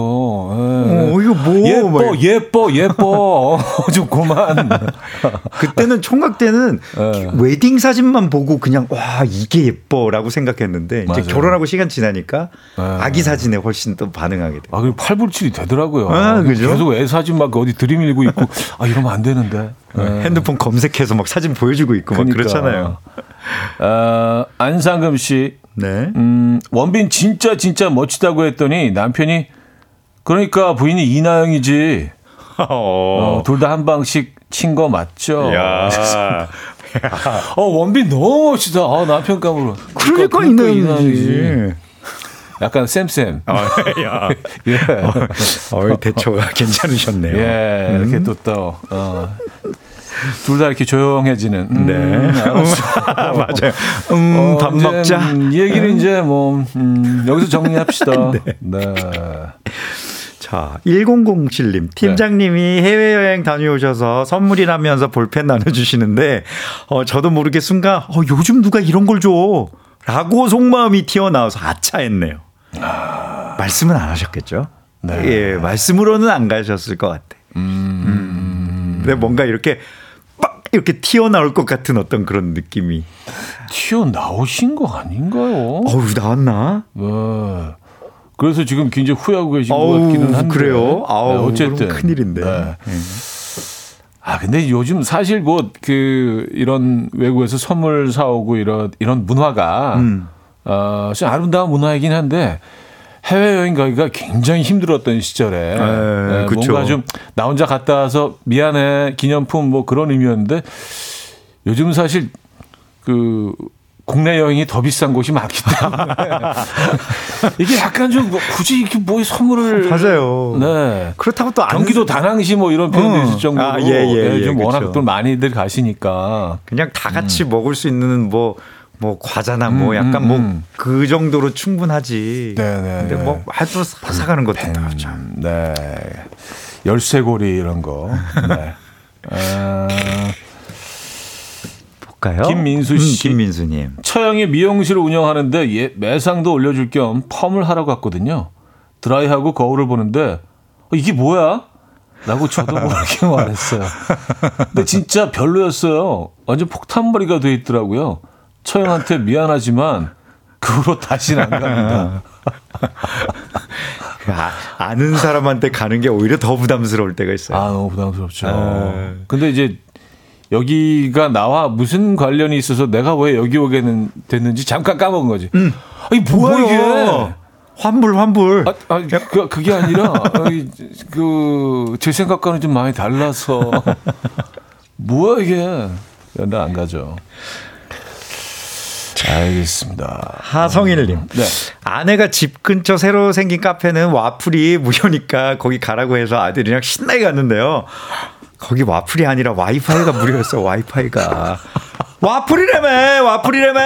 예. 어, 이거 뭐 예뻐, 막 예뻐, 예뻐. 좀 그만. [LAUGHS] 그때는 총각 때는 네. 웨딩 사진만 보고 그냥 와 이게 예뻐라고 생각했는데 맞아요. 이제 결혼하고 시간 지나니까 네. 아기 사진에 훨씬 또 반응하게 돼. 아, 그리고 팔불출이 되더라고요. 아, 그죠? 계속 애 사진 막 어디 들이밀고 있고, 아, 이러면 안 되는데. 예. 핸드폰 검색해서 막 사진 보여주고 있고 막 그러니까. 그렇잖아요. 어, 안상금 씨, 네. 음, 원빈 진짜 진짜 멋지다고 했더니 남편이 그러니까 부인이 이나영이지. 어, [LAUGHS] 어. 둘다 한 방씩 친 거 맞죠? 야. [LAUGHS] 어, 원빈 너무 멋지다. 아, 남편 감으로. 그러니까 이나영이지. [LAUGHS] 약간 쌤쌤. 아, 야. 예. 어, 대처가 괜찮으셨네요. 예, 이렇게 또 또, 어. 둘 다 이렇게 조용해지는. 음, 네. [LAUGHS] 알았어. 맞아요. 음, 어, 밥 먹자. 음, 얘기를 이제 뭐, 음, 여기서 정리합시다. [LAUGHS] 네. 자, 1007님. 팀장님이 해외여행 다녀오셔서 선물이라면서 볼펜 나눠주시는데, 어, 저도 모르게 순간, 어, 요즘 누가 이런 걸 줘? 라고 속마음이 튀어나와서 아차했네요. 말씀은 안 하셨겠죠? 네. 예, 말씀으로는 안 가셨을 것 같아. 음. 근데 뭔가 이렇게 빡 이렇게 튀어나올 것 같은 어떤 그런 느낌이. 튀어나오신 거 아닌가요? 어우, 나왔나? 네. 그래서 지금 굉장히 후회하고 계신 것 어우, 같기는 한데. 그래요? 아우, 네, 어쨌든. 큰일인데. 네. 아, 근데 요즘 사실 뭐 그 이런 외국에서 선물 사오고 이런 이런 문화가 음. 어, 좀 아름다운 문화이긴 한데 해외 여행 가기가 굉장히 힘들었던 시절에 에, 예, 그쵸. 뭔가 좀 나 혼자 갔다 와서 미안해 기념품 뭐 그런 의미였는데 요즘 사실 그 국내 여행이 더 비싼 곳이 많기 때문에 [LAUGHS] 이게 약간 좀 뭐 굳이 이렇게 뭐 선물을 맞아요. 네. 그렇다고 또 안. 경기도 다낭시 뭐 이런 표현도 음. 있을 정도로 아, 예, 예, 예, 좀. 워낙 또 많이들 가시니까 그냥 다 같이 먹을 수 있는 뭐, 뭐 과자나 뭐 음, 약간 음, 뭐 음. 그 정도로 충분하지. 네, 네, 근데 네. 뭐 하도 사- 사가는 것도 다 참. 음, 네 열쇠고리 이런 거 [LAUGHS] 네. 아, 볼까요? 김민수 씨. 음, 김민수님. 처형이 미용실 을 운영하는데 예, 매상도 올려줄 겸 펌을 하러 갔거든요. 드라이하고 거울을 보는데 어, 이게 뭐야? 라고 저도 모르게 [LAUGHS] 말했어요. 근데 진짜 별로였어요. 완전 폭탄머리가 돼 있더라고요. 처형한테 미안하지만 그 후로 다시는 안 갑니다. [LAUGHS] 아, 아는 사람한테 가는 게 오히려 더 부담스러울 때가 있어요. 아 너무 부담스럽죠. 아. 근데 이제 여기가 나와 무슨 관련이 있어서 내가 왜 여기 오게 는- 됐는지 잠깐 까먹은 거지. 아니 뭐야 이게? 환불 환불. 아, 아 그, 그게 아니라 그 제 생각과는 좀 많이 달라서 [LAUGHS] 뭐야 이게 나 안 가죠. 알겠습니다. 하성일님. 네. 아내가 집 근처 새로 생긴 카페는 와플이 무료니까 거기 가라고 해서 아들이랑 신나게 갔는데요. 거기 와플이 아니라 와이파이가 무료였어. 와이파이가. 와플이라며. 와플이라며.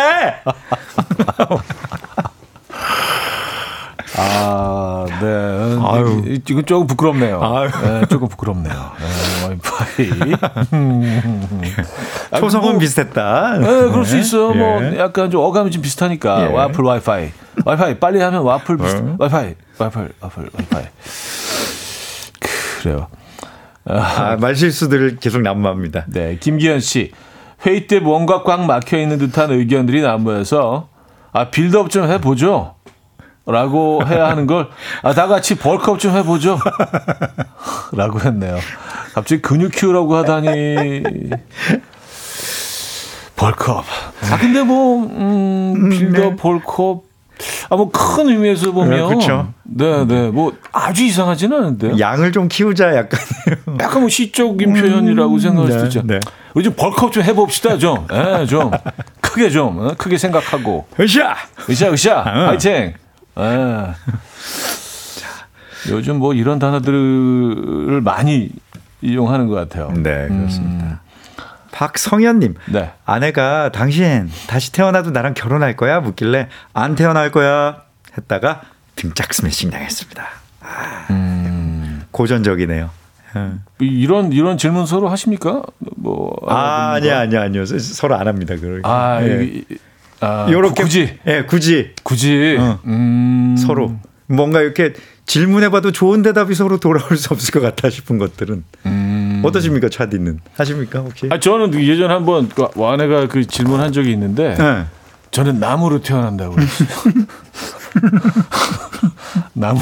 아, 네. 아유. 이- 이건 조금 부끄럽네요. 아유. 네, 조금 부끄럽네요. 네, 와이파이. [LAUGHS] 아, 초성은 뭐, 비슷했다. 네, 그럴 수 있어요. 예. 뭐 약간 좀 어감이 좀 비슷하니까 예. 와플 와이파이. 와이파이 빨리 하면 와플 비슷. 와이파이. 와플 와플 와이파이. 그래요. 아, 말실수들을 계속 난무합니다. 네, 김기현 씨. 회의 때 뭔가 꽉 막혀 있는 듯한 의견들이 난무해서 아 build up 좀 해보죠. 라고 해야 하는 걸, 아, 다 같이 bulk up 좀 해보죠. [LAUGHS] 라고 했네요. 갑자기 근육 키우라고 하다니. bulk up. 아, 근데 뭐, 음, build up, bulk up. 아, 뭐, 큰 의미에서 보면. 네, 그쵸. 네, 네. 뭐, 아주 이상하지는 않은데요. 양을 좀 키우자 약간. 약간 뭐 시적인 표현이라고 생각할 수도 네, 있죠. 네. 우리 좀 벌크업 좀 해봅시다, 좀. 예, 좀. 크게 좀, 어? 크게 생각하고. 으쌰! 으쌰, 으쌰, 응. 화이팅! 예. 요즘 뭐 이런 단어들을 많이 이용하는 것 같아요. 네, 그렇습니다. 박성현님. 네. 아내가 당신 다시 태어나도 나랑 결혼할 거야? 묻길래 안 태어날 거야 했다가 등짝 스매싱 당했습니다. 아, 고전적이네요. 음. 이- 이런, 이런 질문 서로 하십니까? 뭐. 아, 거? 아니야, 아니요. 서로 안 합니다. 그렇게. 아, 예. 이- 아, 요렇게 굳이, 예, 굳이 굳이. 어. 음. 서로 뭔가 이렇게 질문해봐도 좋은 대답이 서로 돌아올 수 없을 것 같아 싶은 것들은 음. 어떠십니까, 차디는 하십니까 혹시? 아, 저는 예전에 한번 그 아내가 그 질문한 적이 있는데. 네. 저는 나무로 태어난다고 그랬어요. [LAUGHS] [LAUGHS] 나무.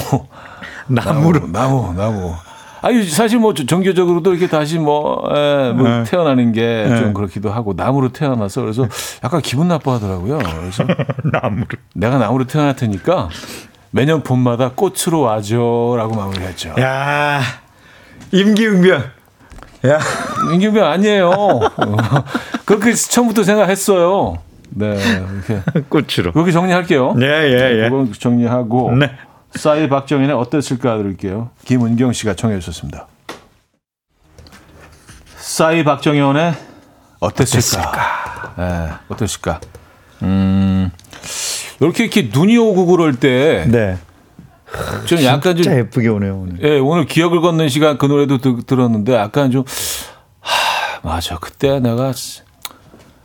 나무로. 나무, 나무. 아니, 사실 뭐 정교적으로도 이렇게 다시 뭐, 에, 뭐 네. 태어나는 게좀 네. 그렇기도 하고, 나무로 태어나서 그래서 약간 기분 나빠 하더라고요. 그래서 [LAUGHS] 나무로. 내가 나무로 태어날 테니까 매년 봄마다 꽃으로 와줘 라고 마무리 했죠. 야 임기응변. 야 임기병 아니에요. 어, [LAUGHS] 그렇게 처음부터 생각했어요. 네, 이렇게. [LAUGHS] 꽃으로. 그렇게 정리할게요. 예 예 예. 그건 정리하고. 네. 싸이 박정현의 어땠을까 들을게요. 김은경 씨가 청해 주셨습니다. 싸이 박정현의 어땠을까? 예, 어땠을까? 음, 이렇게 이렇게 눈이 오고 그럴 때좀 네. 약간 좀 진짜 예쁘게 오네요 오늘. 예, 오늘 기억을 걷는 시간 그 노래도 드, 들었는데 약간 좀 하, 맞아. 그때 내가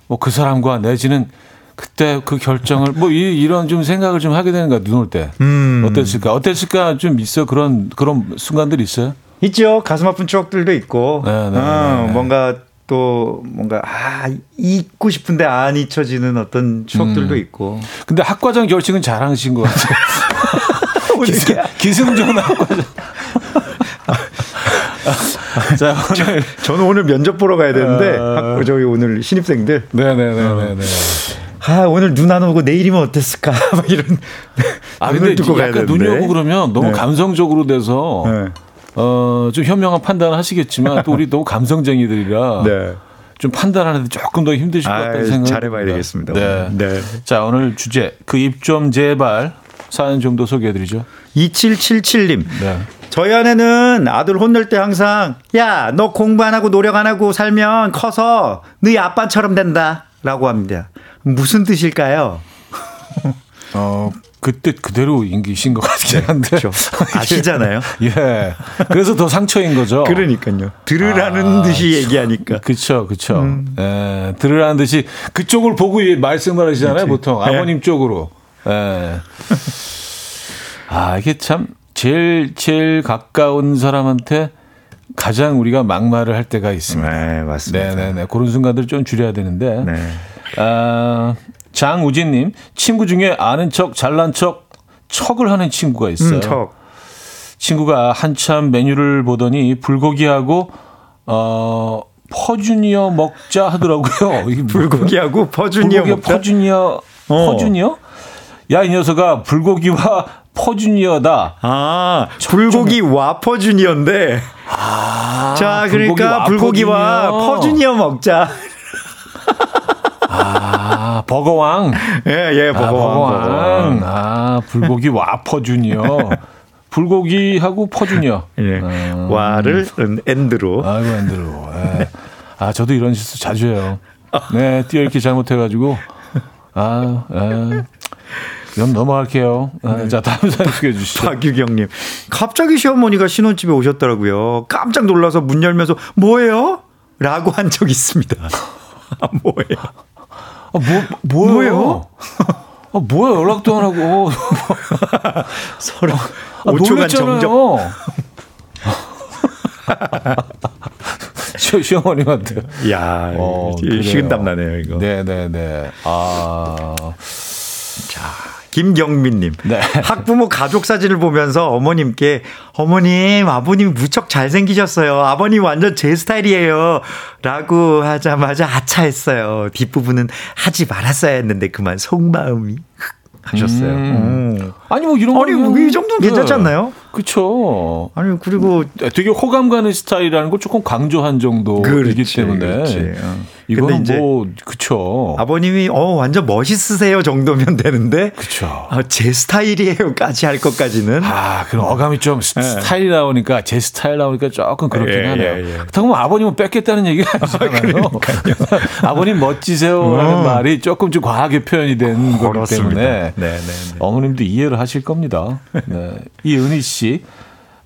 뭐 그 사람과 내지는 그때 그 결정을 뭐 이, 이런 좀 생각을 좀 하게 되는 거야 눈올 때. 음. 어땠을까? 어땠을까? 좀 있어 그런 그런 순간들 있어요? 있죠. 가슴 아픈 추억들도 있고. 네, 네, 어, 네, 네. 뭔가 또 뭔가 아 잊고 싶은데 안 잊혀지는 어떤 추억들도 있고 근데 학과장 결식은 잘하신 것 같아요. [LAUGHS] 기승, 기승전 학과장. [LAUGHS] 자, 오늘. [LAUGHS] 저는 오늘 면접 보러 가야 되는데 어. 학- 저희 오늘 신입생들 네네네네. 아 오늘 눈 안 오고 내일이면 어땠을까 [LAUGHS] 막 이런 아, 근데 뜨고 가야 약간 되는데 눈이 오고 그러면 너무 네. 감성적으로 돼서 네. 어, 좀 현명한 판단을 하시겠지만 또 우리 너무 감성쟁이들이라 [LAUGHS] 네. 좀 판단하는데 조금 더 힘드실 것 같다는 아, 생각이 잘해봐야 듭니다. 되겠습니다. 네. 네. 자, 오늘 주제 그 입 좀 제발 사연 좀 더 소개해 드리죠. 2777님 네. 저희 아내는 아들 혼낼 때 항상 야 너 공부 안 하고 노력 안 하고 살면 커서 너희 아빠처럼 된다라고 합니다. 무슨 뜻일까요? [LAUGHS] 어, 그뜻 그대로 인기신 것 같긴 한데. 그렇죠. 아시잖아요. [LAUGHS] 예. 그래서 더 상처인 거죠. 그러니까요. 들으라는 아, 듯이 얘기하니까. 그쵸, 그쵸. 음. 예, 들으라는 듯이 그쪽을 보고 이 말씀을 하시잖아요, 보통. 예. 아버님 쪽으로. 예. [LAUGHS] 아, 이게 참, 제일, 제일 가까운 사람한테 가장 우리가 막말을 할 때가 있습니다. 네 맞습니다. 네 네 네. 그런 순간들을 좀 줄여야 되는데. 네. 아, 장우진님, 친구 중에 아는 척, 잘난 척, 척을 하는 친구가 있어요. 음, 척. 친구가 한참 메뉴를 보더니 불고기하고 어 퍼주니어 먹자 하더라고요. [LAUGHS] 이게 뭐야? 불고기하고 퍼주니어 불고기와 먹자. 퍼주니어 어. 퍼주니어? 야 이 녀석아 불고기와 퍼주니어다. 아 불고기와 퍼주니어인데. 아, 자 그러니까 불고기와 퍼주니어 먹자. 아 버거왕. 예예 아, 버거왕. 버거왕. 아 불고기 와 퍼 주니어. 불고기하고 퍼주니어. 예. 음. 와를 and로. 아이고 안 들어. 예. 아 저도 이런 실수 자주 해요. 네, 뛰어읽기 잘못해가지고 아, 예. 그럼 넘어갈게요. 아, 자 다음 사연 소개해 주시죠. 박유경님, 갑자기 시어머니가 신혼집에 오셨더라고요. 깜짝 놀라서 문 열면서 뭐예요? 라고 한 적 있습니다. 아, [LAUGHS] 뭐예요? 아, 뭐 뭐예요? 아, 뭐야 연락도 안 하고 [LAUGHS] 서로 아, 5초간 정적. [LAUGHS] 시, 시어머님한테. 야, 어. 식은땀 나네요, 이거. 네네네. 아, 김경민님. 네. [LAUGHS] 학부모 가족 사진을 보면서 어머님께 어머님, 아버님 무척 잘생기셨어요. 아버님 완전 제 스타일이에요. 라고 하자마자 아차했어요. 뒷부분은 하지 말았어야 했는데 그만 속마음이 흑 하셨어요. 음. 음. 아니 뭐 이런 아니, 거는- 뭐이 정도는 괜찮지 않나요? 그쵸. 아니 그리고 되게 호감 가는 스타일이라는 걸 조금 강조한 정도이기 때문에. 어. 이제 뭐 그쵸. 아버님이 어 완전 멋있으세요 정도면 되는데 그쵸. 아, 제 스타일이에요까지 할 것까지는 아, 그럼 어감이 좀 스- 스타일이 나오니까 제 스타일 나오니까 조금 그렇긴 예, 하네요. 예, 예. 그렇다고 아버님은 뺏겠다는 얘기가 [LAUGHS] 아니잖아요. [LAUGHS] 아버님 멋지세요라는 어. 말이 조금 좀 과하게 표현이 된 거기. 때문에 네, 네, 네. 어머님도 이해를 하실 겁니다. 네. 이은희 씨.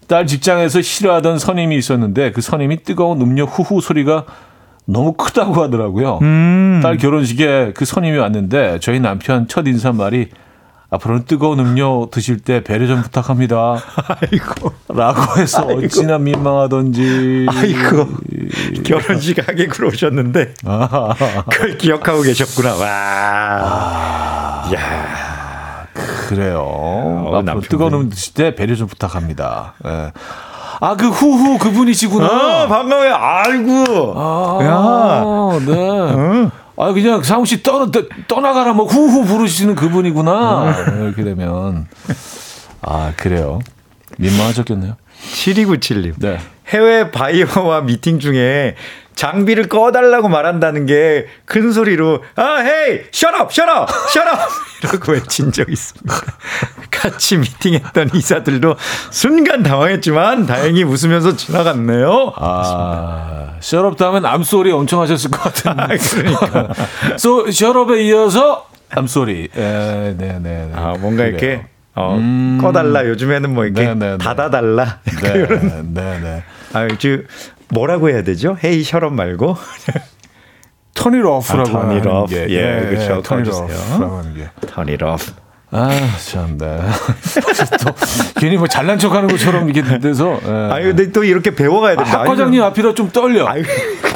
딸 직장에서 싫어하던 선임이 있었는데 그 선임이 뜨거운 음료 후후 소리가 너무 크다고 하더라고요. 음. 딸 결혼식에 그 선임이 왔는데 저희 남편 첫 인사말이 앞으로는 뜨거운 음료 드실 때 배려 좀 부탁합니다. 아이고 라고 해서 어찌나 민망하던지. 아이고 결혼식 하게 그러셨는데 아, 그걸 기억하고 계셨구나 와 아. 야 그래요. 앞으로 남편분이. 뜨거운 드실 때 배려 좀 부탁합니다. 예. 아, 그 후후 그분이시구나. 아, 반가워요 아이고 아, 네. 아, 그냥 상우 씨 떠, 떠, 떠나가라 뭐 후후 부르시는 그분이구나. 이렇게 되면. 아, 그래요. 민망하셨겠네요. 7297님 네. 해외 바이어와 미팅 중에 장비를 꺼달라고 말한다는 게 큰 소리로 아 헤이 셔럽 셔럽 셔럽 이라고 외친 적 있습니다. [LAUGHS] 같이 미팅했던 이사들도 순간 당황했지만 다행히 웃으면서 지나갔네요. 아, 셔럽 다음엔 암소리 엄청 하셨을 것 같은데. 그러니까 [LAUGHS] 소, 셔럽에 이어서 암소리. 예, 네, 네, 네. 아 뭔가 그래요. 이렇게 어, 음. 꺼달라 요즘에는 뭐 이렇게 네, 네, 네. 닫아달라 네, 이런 네, 네. 아, 저 뭐라고 해야 되죠? 헤이 셔럽 말고 [LAUGHS] turn it off라고 아, it 하는. 게. 예, 그렇죠. turn it. off라고 하는 게. it off. 아, 참, 네. 또, 괜히 뭐 잘난 척 하는 것처럼 이렇게 돼서. 예. 아니 근데 또 이렇게 배워가야 아, 된다. 학 과장님 앞이라 좀 떨려. 아유,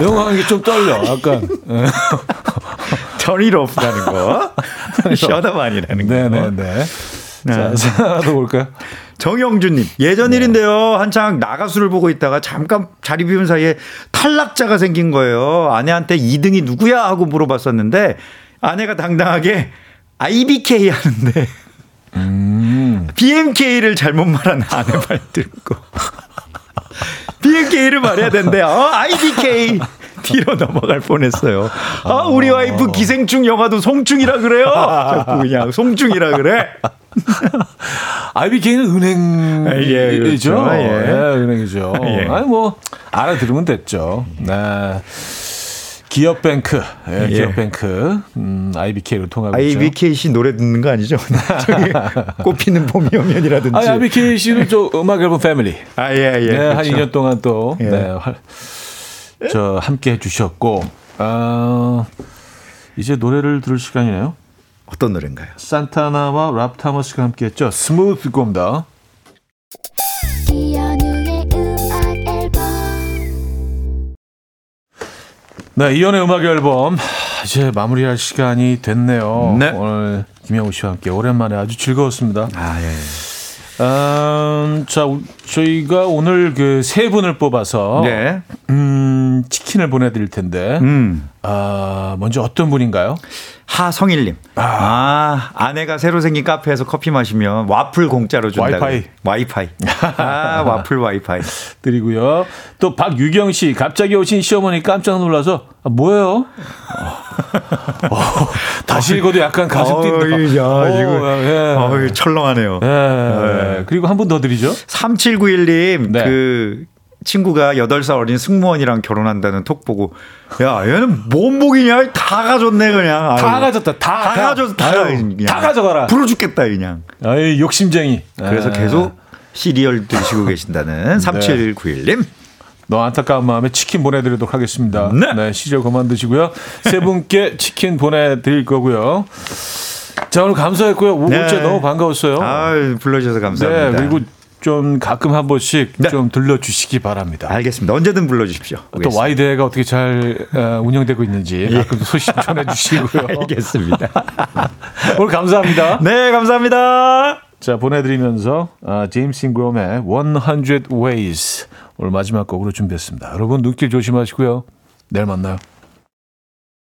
영어하는 게 좀 떨려. 약간. 예. [LAUGHS] it off라는 거. [LAUGHS] 아니라는 거. 네네네. 자, [LAUGHS] 하나 더 볼까요? 정영준님 예전 일인데요. 한창 나가수를 보고 있다가 잠깐 자리 비운 사이에 탈락자가 생긴 거예요. 아내한테 2등이 누구야? 하고 물어봤었는데 아내가 당당하게 IBK 하는데 [LAUGHS] BMK를 잘못 말한 아내 말 듣고. [LAUGHS] BMK를 말해야 된대 어 IBK [LAUGHS] 뒤로 넘어갈 뻔했어요. 아, 우리 와이프 기생충 영화도 송충이라 그래요. 자꾸 그냥 송충이라 그래. [LAUGHS] IBK는 예, 은행이죠. 그렇죠. 예. 예, 은행이죠. 예. 아니 뭐 알아들으면 됐죠. 네. 기업뱅크, 예, 예. 기업뱅크, 음, IBK로 통하고. IBK 씨 노래 듣는 거 아니죠? [LAUGHS] 저기 꽃피는 봄이 오면이라든지. 아니, IBK 씨는 저 음악 앨범 패밀리. 아, 예, 예. 네, 한 그렇죠. 2년 동안 또, 예. 네, 활, 저, 함께 해주셨고, 아, 이제 노래를 들을 시간이네요. 어떤 노래인가요? 산타나와 랍 타머스가 함께 했죠. Smooth 앨범 네, 이연의 음악 앨범 하, 이제 마무리할 시간이 됐네요. 네. 오늘 김영우 씨와 함께 오랜만에 아주 즐거웠습니다. 아, 예. 음, 자, 우- 저희가 오늘 그 세 분을 뽑아서 네. 음, 치킨을 보내드릴 텐데 음. 아, 먼저 어떤 분인가요? 하성일님. 아. 아내가 새로 생긴 카페에서 커피 마시면 와플 공짜로 준다. 와이파이. 와이파이. 아, [LAUGHS] 와플 와이파이. 드리고요. 또 박유경 씨, 갑자기 오신 시어머니 깜짝 놀라서 아, 뭐예요? [LAUGHS] 어, 다시 읽어도 약간 가슴 뛴다. 어이, 야, 어, 이거. 예. 어이, 철렁하네요. 예, 예. 그리고 한 분 더 드리죠. 3791님, 네. 그, 친구가 8살 어린 승무원이랑 결혼한다는 톡 보고, 야, 얘는 뭔 복이냐? 다 가졌네, 그냥. 다 아유, 가졌다. 다, 다 가- 가졌다. 아유, 그냥. 다 가져가라. 부러 죽겠다, 그냥. 아이, 욕심쟁이. 그래서 예. 계속 시리얼 드시고 계신다는 [LAUGHS] 3791님. 너 안타까운 마음에 치킨 보내드리도록 하겠습니다. 네. 시리얼 그만 드시고요. 세 분께 [LAUGHS] 치킨 보내드릴 거고요. 자, 오늘 감사했고요. 오분째 네. 너무 반가웠어요. 아 불러주셔서 네, 감사합니다. 그리고 좀 가끔 한 번씩 네. 좀 들려주시기 바랍니다. 알겠습니다. 언제든 불러주십시오. 또 와이드가 어떻게 잘 어, 운영되고 있는지 가끔 소식 전해주시고요. [LAUGHS] 알겠습니다. [LAUGHS] 오늘 감사합니다. 네, 감사합니다. 자 보내드리면서 아, 제임스 잉그램의 100 Ways 오늘 마지막 곡으로 준비했습니다. 여러분 눈길 조심하시고요. 내일 만나요.